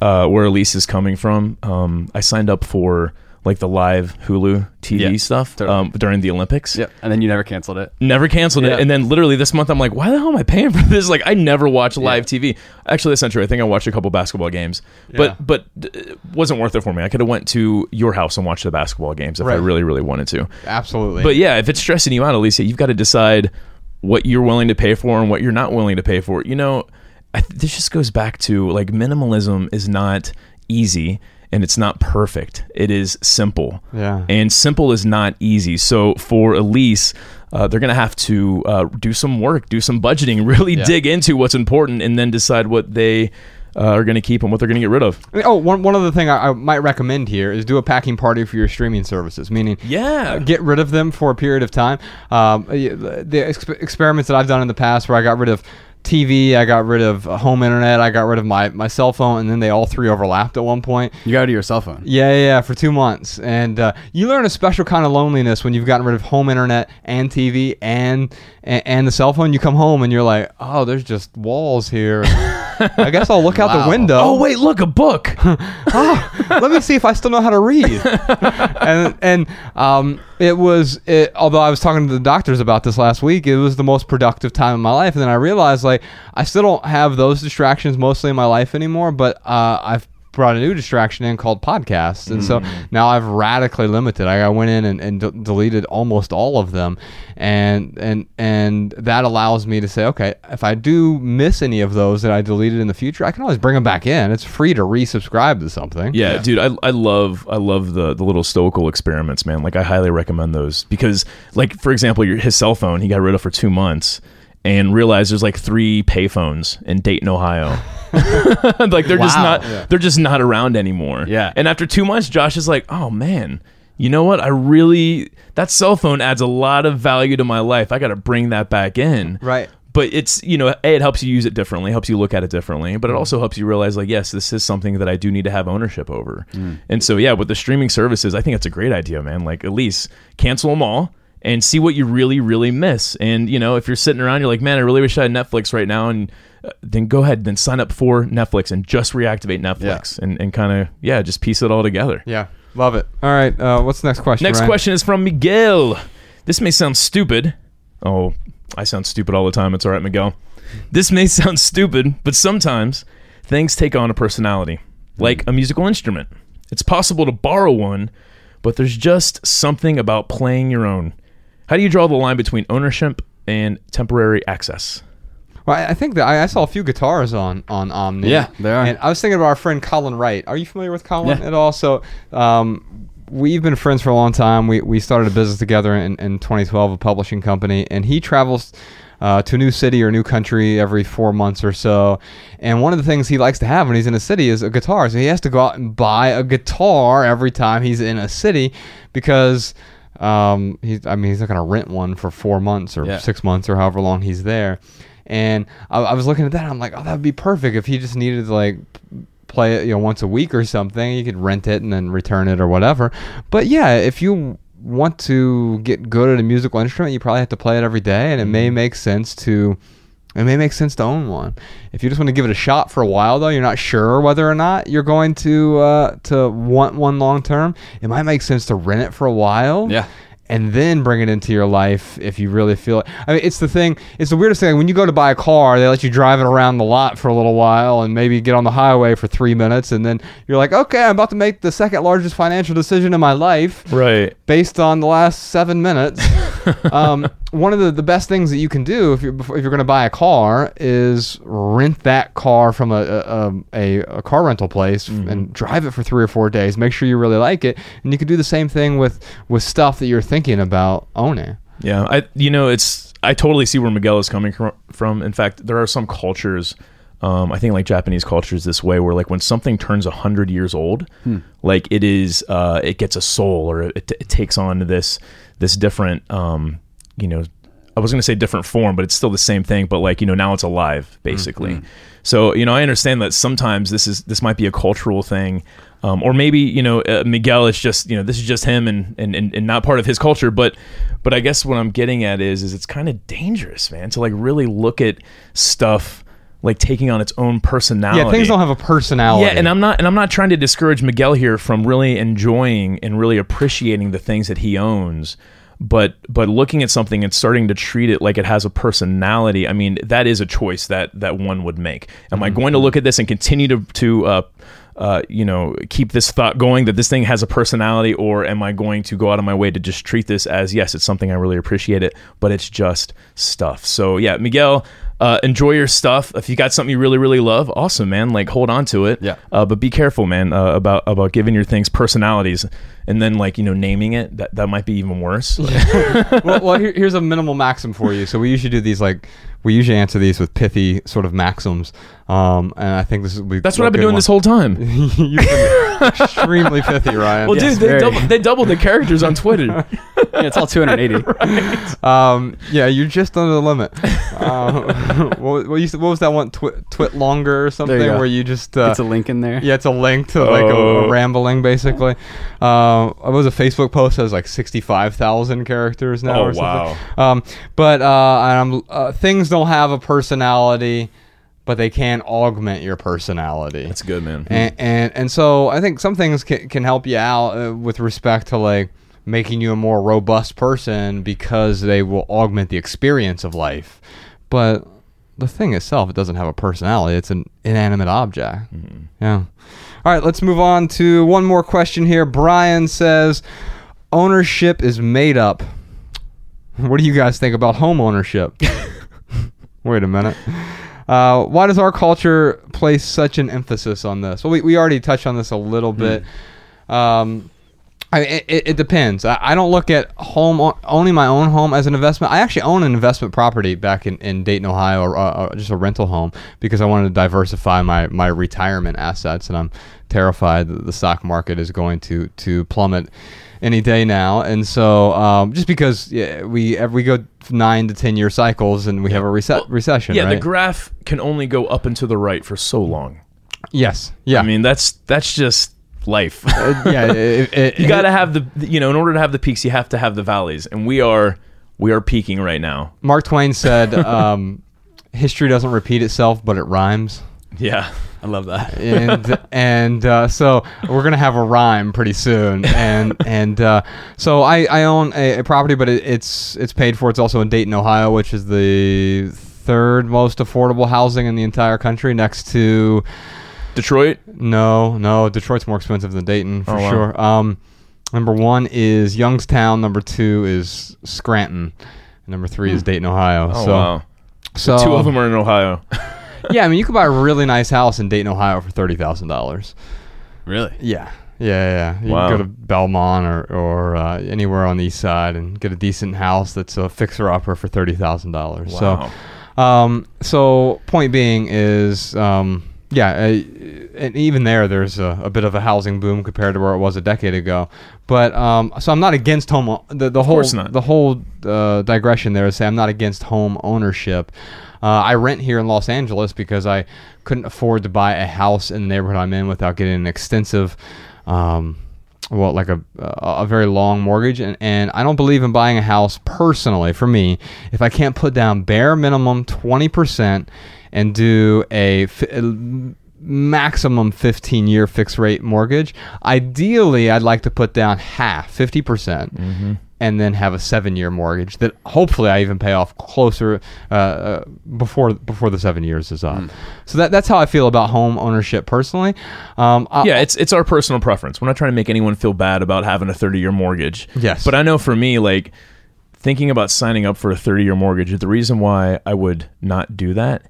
uh, where Elise is coming from. Um, I signed up for like the live Hulu TV Yeah, stuff totally. um, during the Olympics. Yep, and then you never canceled it. Never canceled Yeah. it, and then literally this month I'm like, why the hell am I paying for this? Like, I never watch live TV. Actually, that's not true. I think I watched a couple basketball games, Yeah. but but it wasn't worth it for me. I could have went to your house and watched the basketball games if I really really wanted to. absolutely But yeah, if it's stressing you out, Alicia, you've got to decide what you're willing to pay for and what you're not willing to pay for. You know, I th- this just goes back to like minimalism is not easy and it's not perfect. It is simple. Yeah. And simple is not easy. So for Elise, uh, they're going to have to uh, do some work, do some budgeting, really Yeah. dig into what's important, and then decide what they uh, are going to keep and what they're going to get rid of. Oh, one, one other thing I, I might recommend here is do a packing party for your streaming services, meaning Yeah. uh, get rid of them for a period of time. Um, the the exp- experiments that I've done in the past where I got rid of TV, I got rid of uh, home internet, I got rid of my, my cell phone, and then they all three overlapped at one point. You got to do your cell phone. Yeah, yeah, yeah, for two months, and uh, you learn a special kind of loneliness when you've gotten rid of home internet and TV and and, and the cell phone. You come home and you're like, oh, there's just walls here. I guess I'll look out the window. Oh wait, look a book. let me see if I still know how to read. and and um, it was it, although I was talking to the doctors about this last week, it was the most productive time of my life. And then I realized like I still don't have those distractions mostly in my life anymore, but uh, I've brought a new distraction in called podcasts. And so mm. now i've radically limited. I, I went in and, and d- deleted almost all of them. And and and that allows me to say okay if i do miss any of those that i deleted in the future i can always bring them back in. It's free to resubscribe to something. Yeah, dude, I, I love I love the the little stoical experiments, man. Like I highly recommend those. Because, like for example, your, his cell phone he got rid of for two months and realized there's like three payphones in Dayton, Ohio. like they're just Wow. not they're just not around anymore. Yeah. And after two months, Josh is like, oh man. You know what? I really that cell phone adds a lot of value to my life. I got to bring that back in right but it's you know a it helps you use it differently helps you look at it differently but it mm. also helps you realize like yes this is something that i do need to have ownership over mm. and so yeah with the streaming services i think it's a great idea man like at least cancel them all and see what you really really miss and you know if you're sitting around you're like man i really wish i had netflix right now and uh, then go ahead then sign up for netflix and just reactivate netflix and, and kind of yeah just piece it all together Yeah, love it. All right, uh, what's the next question? Next Ryan? question is from Miguel. This may sound stupid. Oh, I sound stupid all the time. It's all right, Miguel. This may sound stupid, but sometimes things take on a personality, like a musical instrument. It's possible to borrow one, but there's just something about playing your own. How do you draw the line between ownership and temporary access? Well, I I think that I, I saw a few guitars on on Omni. Yeah, they are. And I was thinking about our friend Colin Wright. Are you familiar with Colin Yeah. at all? So, um, we've been friends for a long time. We we started a business together in, in 2012, a publishing company, and he travels. Uh, to a new city or new country every four months or so, and one of the things he likes to have when he's in a city is a guitar. So he has to go out and buy a guitar every time he's in a city, because um, he's I mean he's not gonna rent one for four months or Yeah. six months or however long he's there. And I, I was looking at that. I'm like, oh, that would be perfect if he just needed to like play it, you know, once a week or something. You could rent it and then return it or whatever. But yeah, if you want to get good at a musical instrument, you probably have to play it every day, and it may make sense to. It may make sense to own one. If you just want to give it a shot for a while, though, you're not sure whether or not you're going to uh, to want one long term. It might make sense to rent it for a while Yeah. And then bring it into your life if you really feel it. I mean, it's the thing. It's the weirdest thing. When you go to buy a car, they let you drive it around the lot for a little while and maybe get on the highway for three minutes, and then you're like, okay, I'm about to make the second largest financial decision in my life Right. based on the last seven minutes. um, one of the, the best things that you can do if you're if you're going to buy a car is rent that car from a a, a, a car rental place and drive it for three or four days. Make sure you really like it, and you can do the same thing with with stuff that you're thinking about owning. Yeah, I you know it's I totally see where Miguel is coming cr- from. In fact, there are some cultures, um, I think like Japanese cultures this way, where like when something turns a hundred years old, like it is, uh, it gets a soul or it, it takes on this this different, um, you know, I was going to say different form, but it's still the same thing. But like you know now it's alive basically. So you know I understand that sometimes this is this might be a cultural thing. Um, or maybe you know uh, Miguel is just you know this is just him and, and, and, and not part of his culture but but I guess what I'm getting at is is it's kind of dangerous man to like really look at stuff like taking on its own personality Yeah, things don't have a personality. yeah, and I'm not and I'm not trying to discourage Miguel here from really enjoying and really appreciating the things that he owns. But but looking at something and starting to treat it like it has a personality, I mean, that is a choice that that one would make. Am I going to look at this and continue to to uh, uh, you know keep this thought going that this thing has a personality, or am I going to go out of my way to just treat this as yes, it's something I really appreciate it, but it's just stuff. So yeah, Miguel, uh, enjoy your stuff. If you got something you really really love, awesome, man. Like hold on to it. Yeah. Uh, but be careful, man, uh, about about giving your things personalities, and then like you know naming it. That that might be even worse. well, well here, here's a minimal maxim for you. So we usually do these like we usually answer these with pithy sort of maxims. Um, and I think this is That's what I've been doing this whole time. You've been extremely pithy, Ryan. Well, Yes, dude, they, very. double, they doubled the characters on Twitter. Yeah, it's all 280. Um, yeah, you're just under the limit. Uh, what, what, you, what was that one? Twi- TwitLonger or something? go. Where you just uh, it's a link in there. yeah, it's a link to like a, Oh. a rambling, basically. Uh, it was a Facebook post that has like sixty-five thousand characters now. Oh, or something. wow. Um, but uh, I'm, uh, things don't have a personality. But they can augment your personality. That's good, man. and and, and so I think some things can, can help you out uh, with respect to like making you a more robust person because they will augment the experience of life. But the thing itself, it doesn't have a personality. It's an inanimate object. Yeah. All right, let's move on to one more question here. Brian says, ownership is made up. What do you guys think about home ownership? Wait a minute. Uh, why does our culture place such an emphasis on this? Well, we, we already touched on this a little bit. Um, I, it, it it depends. I, I don't look at home owning my own home as an investment. I actually own an investment property back in, in Dayton, Ohio, or uh, uh, just a rental home because I wanted to diversify my, my retirement assets, and I'm terrified that the stock market is going to to plummet any day now. And so, um, just because yeah, we we go nine to ten year cycles, and we have a rece- recession, yeah, the graph can only go up and to the right for so long. yes, yeah. I mean, that's that's just life. yeah, it, it, you got to have the you know in order to have the peaks you have to have the valleys and we are we are peaking right now Mark Twain said, um, "History doesn't repeat itself, but it rhymes." Yeah I love that. and and uh, so we're gonna have a rhyme pretty soon, and and uh, so I, I own a, a property, but it, it's it's paid for. It's also in Dayton, Ohio, which is the third most affordable housing in the entire country, next to detroit no no Detroit's more expensive than Dayton for Oh, wow. sure. Um, number one is Youngstown. Number two is Scranton. Number three is Dayton, Ohio. oh so wow so two of them are in ohio yeah, I mean, you could buy a really nice house in Dayton, Ohio for thirty thousand dollars. Really? Yeah, yeah, yeah. You Wow. can go to Belmont or or uh, anywhere on the east side and get a decent house that's a fixer upper for thirty thousand dollars. Wow. So, um, so point being is, um, yeah, uh, and even there, there's a, a bit of a housing boom compared to where it was a decade ago. But um, so I'm not against home. The, the whole the whole uh, digression there is say I'm not against home ownership. Uh, I rent here in Los Angeles because I couldn't afford to buy a house in the neighborhood I'm in without getting an extensive, um, well, like a a a very long mortgage, and, and I don't believe in buying a house personally. For me, if I can't put down bare minimum twenty percent and do a fi- maximum 15 year fixed rate mortgage. Ideally, I'd like to put down half, 50%, percent and then have a seven year mortgage that hopefully I even pay off closer uh, uh, before before the seven years is up. So that, that's how I feel about home ownership personally. Um, I- yeah it's it's our personal preference we're not trying to make anyone feel bad about having a 30 year mortgage Yes. but i know for me like thinking about signing up for a 30 year mortgage the reason why i would not do that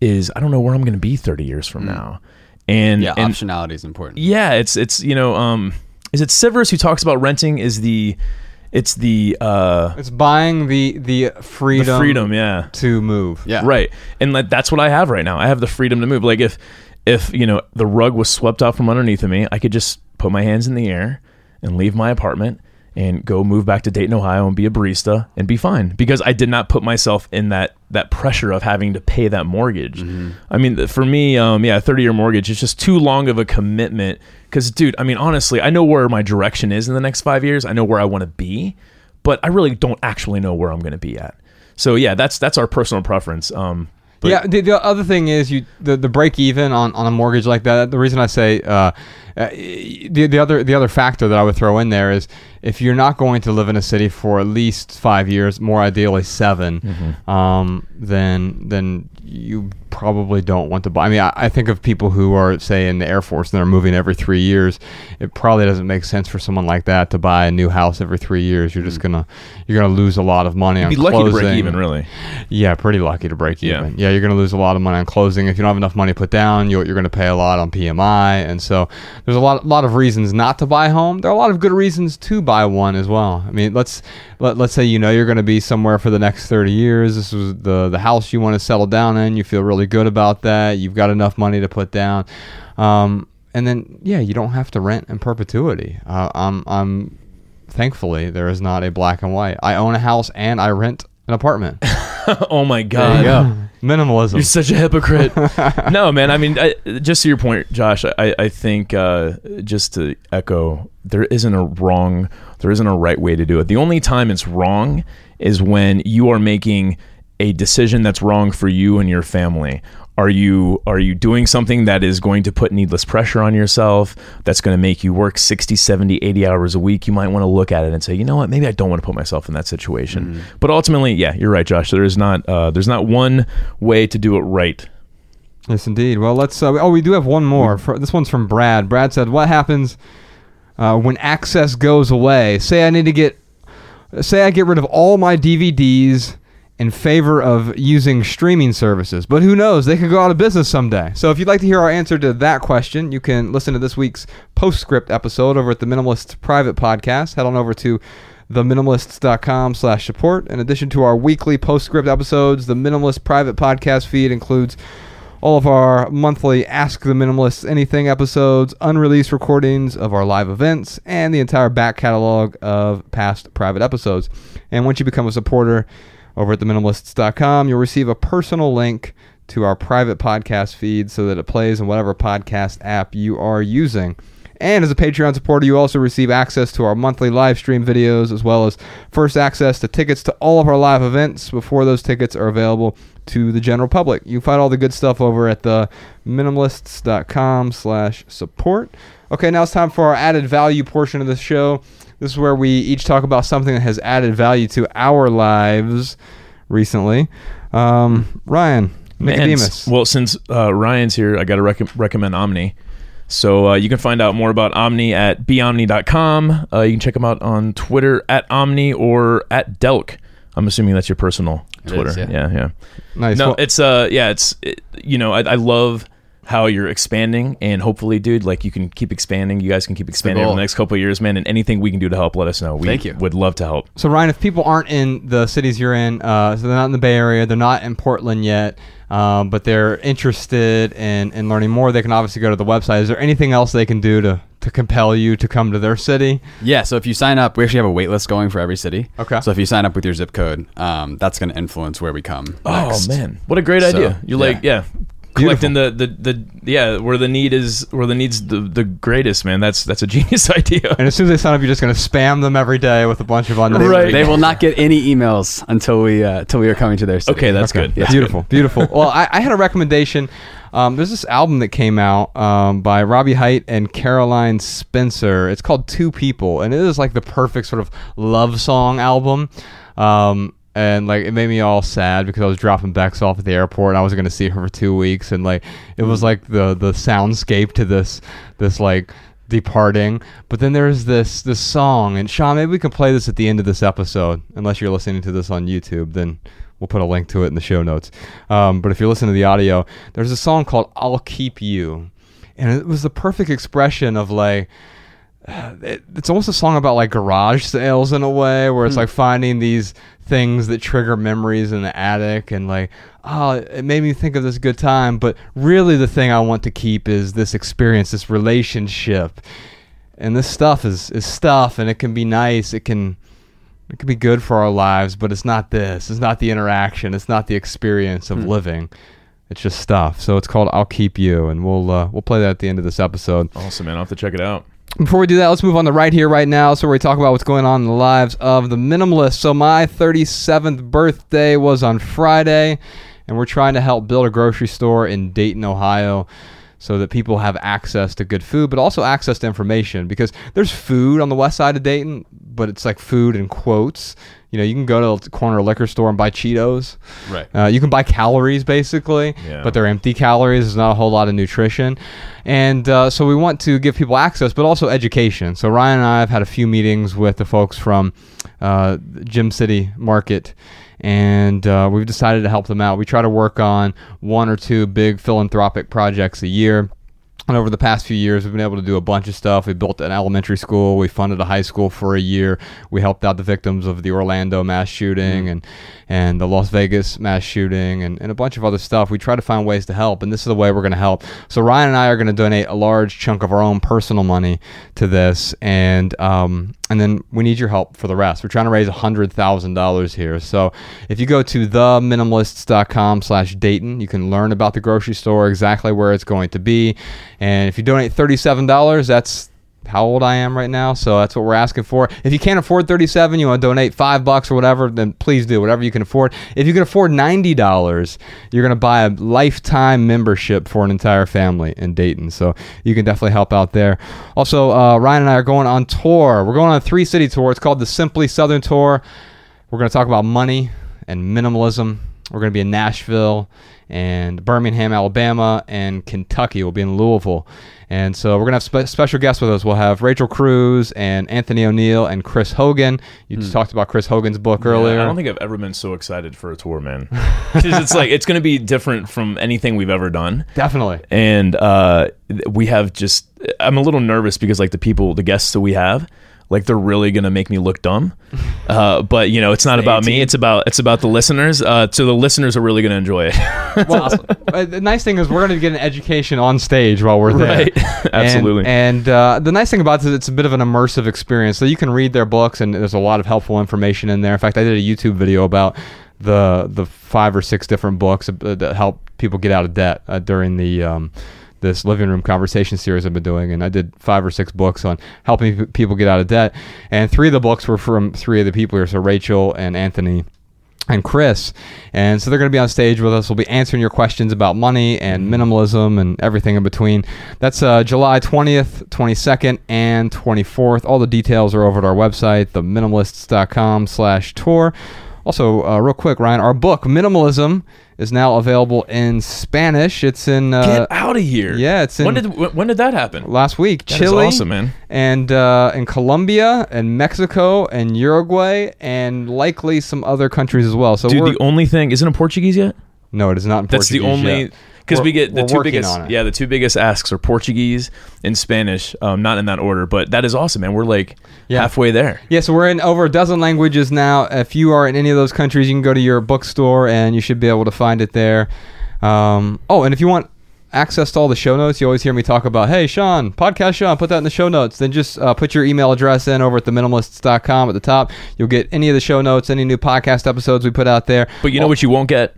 is i don't know where i'm going to be 30 years from now and Yeah, and optionality is important. Yeah, it's it's you know, um, is it Sivers who talks about renting? Is the it's the uh, it's buying the the the freedom, freedom? Yeah, to move. Yeah. right. And like, that's what I have right now. I have the freedom to move. Like if if you know the rug was swept out from underneath of me, I could just put my hands in the air and leave my apartment and go move back to Dayton, Ohio, and be a barista and be fine because I did not put myself in that that pressure of having to pay that mortgage. I mean, for me, um, yeah, a thirty year mortgage is just too long of a commitment. Because, dude, I mean, honestly, I know where my direction is in the next five years. I know where I want to be, but I really don't actually know where I'm going to be at. So yeah, that's that's our personal preference. Um, but yeah. The, the other thing is you the, the break even on, on a mortgage like that. The reason I say uh, uh, the the other the other factor that I would throw in there is if you're not going to live in a city for at least five years, more ideally 7 Mm-hmm. um, then then you probably don't want to buy. I mean, I, I think of people who are say in the Air Force and they're moving every three years. It probably doesn't make sense for someone like that to buy a new house every three years. You're just gonna you're gonna lose a lot of money on Mm. be lucky to break even, really. Yeah, pretty lucky to break Yeah. even. Yeah, you're going to lose a lot of money on closing if you don't have enough money put down. You're, you're going to pay a lot on PMI, and so there's a lot lot of reasons not to buy a home. There are a lot of good reasons to buy one as well. I mean, let's let, let's say you know you're going to be somewhere for the next 30 years. This is the the house you want to settle down in. You feel really good about that. You've got enough money to put down. Um, and then yeah, you don't have to rent in perpetuity. Uh, I'm I'm thankfully there is not a black and white. I own a house and I rent an apartment. oh my god. go. Minimalism. You're such a hypocrite. no, man. I mean, I, just to your point, Josh. I, I think uh, just to echo, there isn't a wrong, there isn't a right way to do it. The only time it's wrong is when you are making a decision that's wrong for you and your family? Are you are you doing something that is going to put needless pressure on yourself? That's going to make you work 60, 70, 80 hours a week. You might want to look at it and say, "You know what? Maybe I don't want to put myself in that situation." But ultimately, yeah, you're right, Josh. There is not uh, there's not one way to do it right. Yes, indeed. Well, let's. Uh, oh, we do have one more. This one's from Brad. Brad said, "What happens uh, when access goes away? Say I need to get, say I get rid of all my DVDs in favor of using streaming services, but who knows? They could go out of business someday. So, if you'd like to hear our answer to that question, you can listen to this week's postscript episode over at the Minimalist Private Podcast. Head on over to theminimalists.com slash support. In addition to our weekly postscript episodes, the Minimalist Private Podcast feed includes all of our monthly Ask the Minimalists Anything episodes, unreleased recordings of our live events, and the entire back catalog of past private episodes. And once you become a supporter over at theminimalists.com, you'll receive a personal link to our private podcast feed so that it plays in whatever podcast app you are using. And as a Patreon supporter, you also receive access to our monthly live stream videos, as well as first access to tickets to all of our live events before those tickets are available to the general public. You find all the good stuff over at the minimalists.com slash support. Okay, now it's time for our added value portion of the show. This is where we each talk about something that has added value to our lives recently. Um, Ryan, Man, Nicodemus. well, since uh, Ryan's here, I got to rec- recommend Omni. So uh, you can find out more about Omni at beomni.com. Uh, you can check them out on Twitter at Omni or at Delk. I'm assuming that's your personal Twitter. is, yeah. yeah, yeah. nice. No, Well- it's uh, yeah, it's it, you know, I, I love how you're expanding, and hopefully, dude, like you can keep expanding. You guys can keep expanding over the next couple of years, man. And anything we can do to help, let us know. We Thank you. Would love to help. So Ryan, if people aren't in the cities you're in, uh, so they're not in the Bay Area, they're not in Portland yet, um, but they're interested in, in learning more, they can obviously go to the website. Is there anything else they can do to, to compel you to come to their city? Yeah, so if you sign up, we actually have a wait list going for every city. Okay. So if you sign up with your zip code, um, that's going to influence where we come. next. Oh man, what a great So, idea! You're like, yeah, collecting the, the the yeah where the need is where the needs the, the greatest, man. That's that's a genius idea. And as soon as they sign up, you're just going to spam them every day with a bunch of unknown. Right. They will not get any emails until we uh, until we are coming to their city. Okay, that's good. That's beautiful, beautiful. Well, I, I had a recommendation. Um, there's this album that came out um, by Robbie Height and Caroline Spencer. It's called Two People, and it is like the perfect sort of love song album. Um, and like it made me all sad because I was dropping Bex off at the airport and I wasn't going to see her for two weeks, and like it was like the the soundscape to this this like departing. But then there's this this song, and Sean, maybe we can play this at the end of this episode, unless you're listening to this on YouTube. Then we'll put a link to it in the show notes. Um, but if you're listening to the audio, there's a song called "I'll Keep You," and it was the perfect expression of like. It, it's almost a song about like garage sales in a way, where it's like finding these things that trigger memories in the attic, and like, oh, it made me think of this good time. But really, the thing I want to keep is this experience, this relationship, and this stuff is is stuff, and it can be nice. It can it can be good for our lives, but it's not this. It's not the interaction. It's not the experience of living. It's just stuff. So it's called "I'll Keep You," and we'll uh, we'll play that at the end of this episode. Awesome, man. I'll have to check it out. Before we do that, let's move on to right here, right now. So we talk about what's going on in the lives of the minimalists. So my 37th birthday was on Friday, and we're trying to help build a grocery store in Dayton, Ohio, so that people have access to good food, but also access to information. Because there's food on the west side of Dayton, but it's like food in quotes. You know, you can go to the corner liquor store and buy Cheetos. Right. Uh, you can buy calories basically, Yeah. but they're empty calories. There's not a whole lot of nutrition. And uh, so we want to give people access, but also education. So Ryan and I have had a few meetings with the folks from uh, Gem City Market. And uh, we've decided to help them out. We try to work on one or two big philanthropic projects a year. And over the past few years, we've been able to do a bunch of stuff. We built an elementary school. We funded a high school for a year. We helped out the victims of the Orlando mass shooting and, and the Las Vegas mass shooting and, and a bunch of other stuff. We try to find ways to help, and this is the way we're going to help. So Ryan and I are going to donate a large chunk of our own personal money to this, and um, and then we need your help for the rest. We're trying to raise hundred thousand dollars here. So if you go to theminimalists.com slash Dayton, you can learn about the grocery store, exactly where it's going to be. And if you donate thirty-seven dollars, that's how old I am right now. So that's what we're asking for. If you can't afford 37, you want to donate five bucks or whatever, then please do whatever you can afford. If you can afford $90, you're going to buy a lifetime membership for an entire family in Dayton. So you can definitely help out there. Also, uh, Ryan and I are going on tour. We're going on a three city tour. It's called the Simply Southern Tour. We're going to talk about money and minimalism. We're going to be in Nashville and Birmingham, Alabama, and Kentucky. We'll be in Louisville. And so we're going to have spe- special guests with us. We'll have Rachel Cruz and Anthony O'Neill and Chris Hogan. You just talked about Chris Hogan's book earlier. I don't think I've ever been so excited for a tour, man. Because it's like it's going to be different from anything we've ever done. Definitely. and uh, we have just i'm a little nervous because like the people the guests that we have like they're really gonna make me look dumb uh, but you know it's not about me it's about it's about the listeners uh, so the listeners are really gonna enjoy it Well, uh, the nice thing is we're going to get an education on stage while we're there. Right. Absolutely. And, uh, the nice thing about it is it's a bit of an immersive experience. So you can read their books, and there's a lot of helpful information in there. In fact, I did a YouTube video about the the five or six different books uh, that help people get out of debt uh, during the um, this living room conversation series I've been doing, and I did five or six books on helping p- people get out of debt, and three of the books were from three of the people here, so Rachel and Anthony and Chris. And so they're going to be on stage with us. We'll be answering your questions about money and minimalism and everything in between. That's uh, July 20th, 22nd, and 24th. All the details are over at our website, theminimalists.com slash tour. Also, uh, real quick, Ryan, our book, Minimalism, is now available in Spanish. It's in uh, get out of here yeah, it's when in- did when did that happen last week. That Chile, awesome, man. and uh, in Colombia and Mexico and Uruguay and likely some other countries as well. So dude the only thing isn't it portuguese yet no, it is not in that's the only yet. Because we get the two biggest yeah the two biggest asks are portuguese and spanish um, not in that order but that is awesome man we're like Yeah. halfway there Yeah, so we're in over a dozen languages now. If you are in any of those countries, you can go to your bookstore and you should be able to find it there. Um, oh, and if you want access to all the show notes, you always hear me talk about, hey, Sean, podcast Sean, put that in the show notes. Then just uh, put your email address in over at theminimalists.com at the top. You'll get any of the show notes, any new podcast episodes we put out there. but you know what you won't get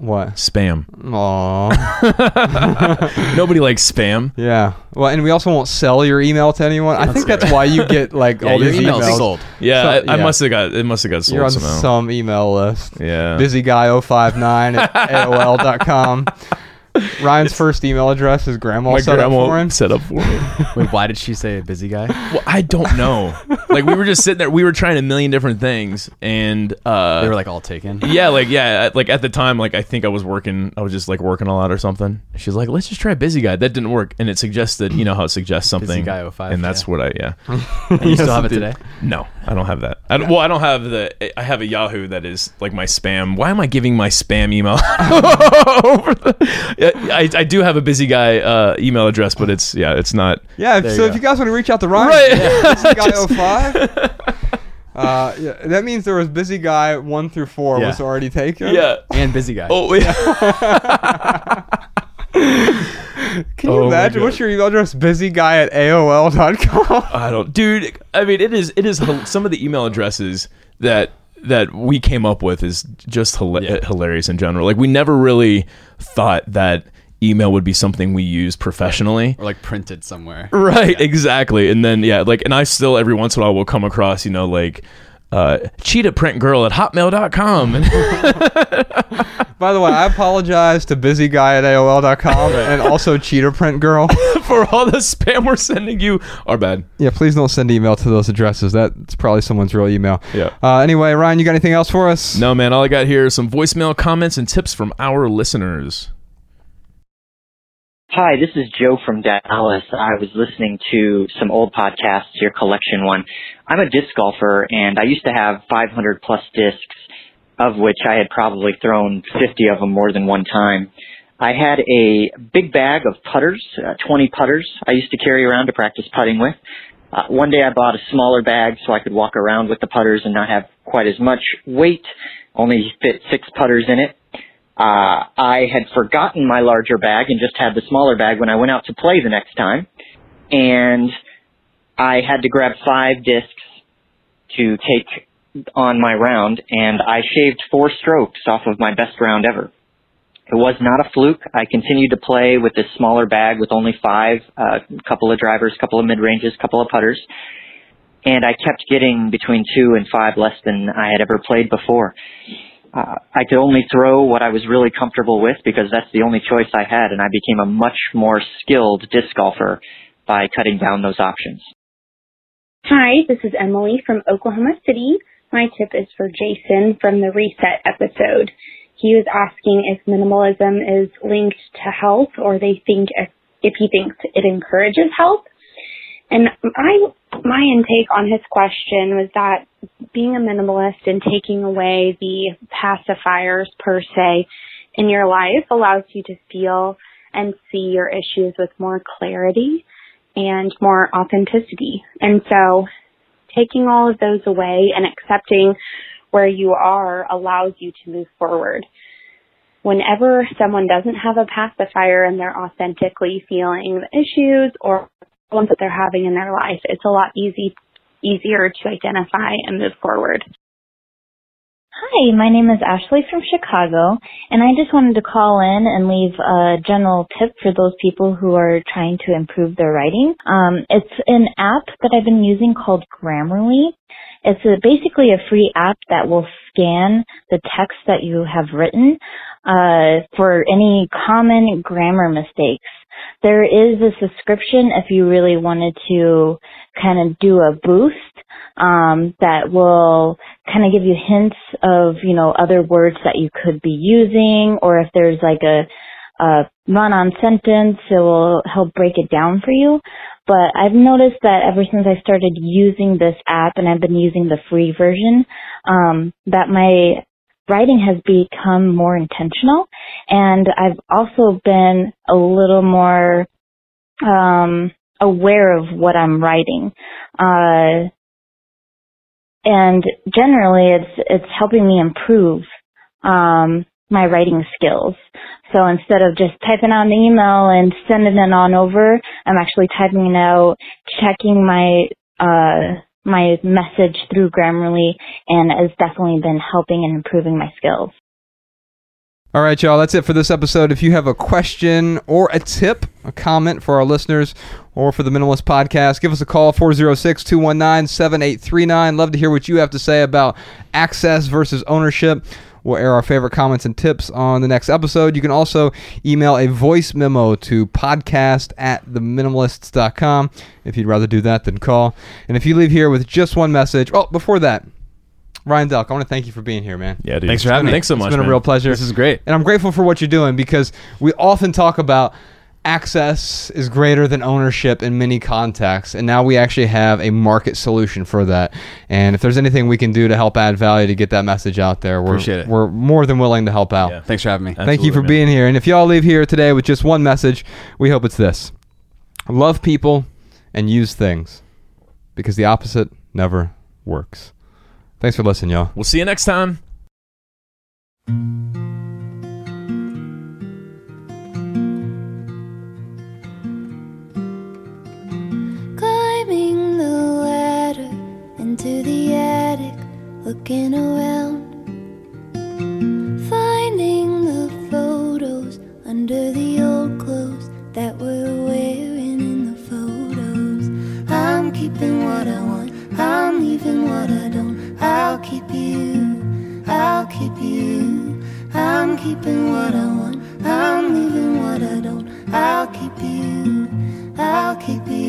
What? spam Aw. nobody likes spam yeah. Well, and we also won't sell your email to anyone. I think that's why you get like Yeah, all these email's sold. Yeah, So- I, I must have got it. Must have got sold You're on somehow. some email list. yeah, busyguy059 at AOL.com. Ryan's first email address is grandma my set up for him. set up for me. Wait, why did she say a busy guy? well, I don't know. like we were just sitting there. We were trying a million different things, and uh, They were like all taken. yeah, like yeah, at- like at the time, like I think I was working. I was just like working a lot or something. She's like, let's just try busy guy. That didn't work, and it suggested, you know how it suggests something. Guy 05, and that's yeah. what I yeah. And you still have it it today? No, I don't have that. I don't, well, I don't have the. I have a Yahoo that is like my spam. Why am I giving my spam email? over the, Yeah, I, I do have a busy guy uh, email address, but it's yeah, it's not. Yeah, if- so you if you guys want to reach out to Ryan, Right. yeah, Busy Guy 05. Uh, yeah, that means there was Busy Guy 1 through 4 Yeah. was already taken. Yeah. And busy guy. Oh yeah. Can you Oh imagine? What's your email address? Busyguy at AOL.com. I don't, dude. I mean, it is. It is some of the email addresses that that we came up with is just hila- Yeah. hilarious in general. Like we never really thought that email would be something we use professionally. Or like printed somewhere. Right, exactly. And then yeah, like and I still every once in a while will come across, you know, like uh cheetah print girl at hotmail.com By the way, I apologize to Busy Guy at AOL.com and also Cheater Print Girl. for all the spam we're sending you are bad. Yeah, please don't send email to those addresses. That's probably someone's real email. Yeah. Uh, anyway, Ryan, you got anything else for us? No man, all I got here is some voicemail comments and tips from our listeners. Hi, this is Joe from Dallas. I was listening to some old podcasts, your collection one. I'm a disc golfer and I used to have 500 plus discs, of which I had probably thrown 50 of them more than one time. I had a big bag of putters, uh, 20 putters I used to carry around to practice putting with. Uh, one day I bought a smaller bag so I could walk around with the putters and not have quite as much weight, only fit six putters in it. Uh, I had forgotten my larger bag and just had the smaller bag when I went out to play the next time. And I had to grab five discs to take on my round and I shaved four strokes off of my best round ever. It was not a fluke. I continued to play with this smaller bag with only five, a couple of drivers, a couple of mid ranges, a couple of putters, and I kept getting between two and five less than I had ever played before. Uh, I could only throw what I was really comfortable with because that's the only choice I had, and I became a much more skilled disc golfer by cutting down those options. Hi, this is Emily from Oklahoma City. My tip is for Jason from the Reset episode. He was asking if minimalism is linked to health or they think if, if he thinks it encourages health. And my my intake on his question was that being a minimalist and taking away the pacifiers per se in your life allows you to feel and see your issues with more clarity and more authenticity. And so taking all of those away and accepting where you are allows you to move forward. Whenever someone doesn't have a pacifier and they're authentically feeling the issues or problems that they're having in their life, it's a lot easy easier to identify and move forward. Hi, my name is Ashley from Chicago, and I just wanted to call in and leave a general tip for those people who are trying to improve their writing. Um, it's an app that I've been using called Grammarly. It's a, basically a free app that will scan the text that you have written uh, for any common grammar mistakes. There is a subscription if you really wanted to kind of do a boost um, that will kind of give you hints of you know other words that you could be using, or if there's like a, a run-on sentence, it will help break it down for you. But I've noticed that ever since I started using this app, and I've been using the free version, um, that my writing has become more intentional, and I've also been a little more um, aware of what I'm writing. Uh, and generally it's it's helping me improve um, my writing skills. So instead of just typing out an email and sending it on over, I'm actually typing it out, checking my uh, my message through Grammarly, and has definitely been helping and improving my skills. All right, y'all, that's it for this episode. If you have a question or a tip, a comment for our listeners or for the Minimalist Podcast, give us a call 406 219 7839. Love to hear what you have to say about access versus ownership. We'll air our favorite comments and tips on the next episode. You can also email a voice memo to podcast at theminimalists.com if you'd rather do that than call. And if you leave here with just one message, oh, before that, Ryan Delk, I want to thank you for being here, man. Yeah, dude. Thanks for having me. Thanks so much. It's been man. a real pleasure. This is great. And I'm grateful for what you're doing because we often talk about access is greater than ownership in many contexts. And now we actually have a market solution for that. And if there's anything we can do to help add value to get that message out there, we're, Appreciate it. we're more than willing to help out. Yeah. Thanks for having me. Thank you for man. being here. And if y'all leave here today with just one message, we hope it's this love people and use things because the opposite never works. Thanks for listening, y'all. We'll see you next time. Looking around. Finding the photos under the old clothes that we're wearing in the photos. I'm keeping what I want, I'm leaving what I don't. I'll keep you, I'll keep you. I'm keeping what I want, I'm leaving what I don't. I'll keep you, I'll keep you.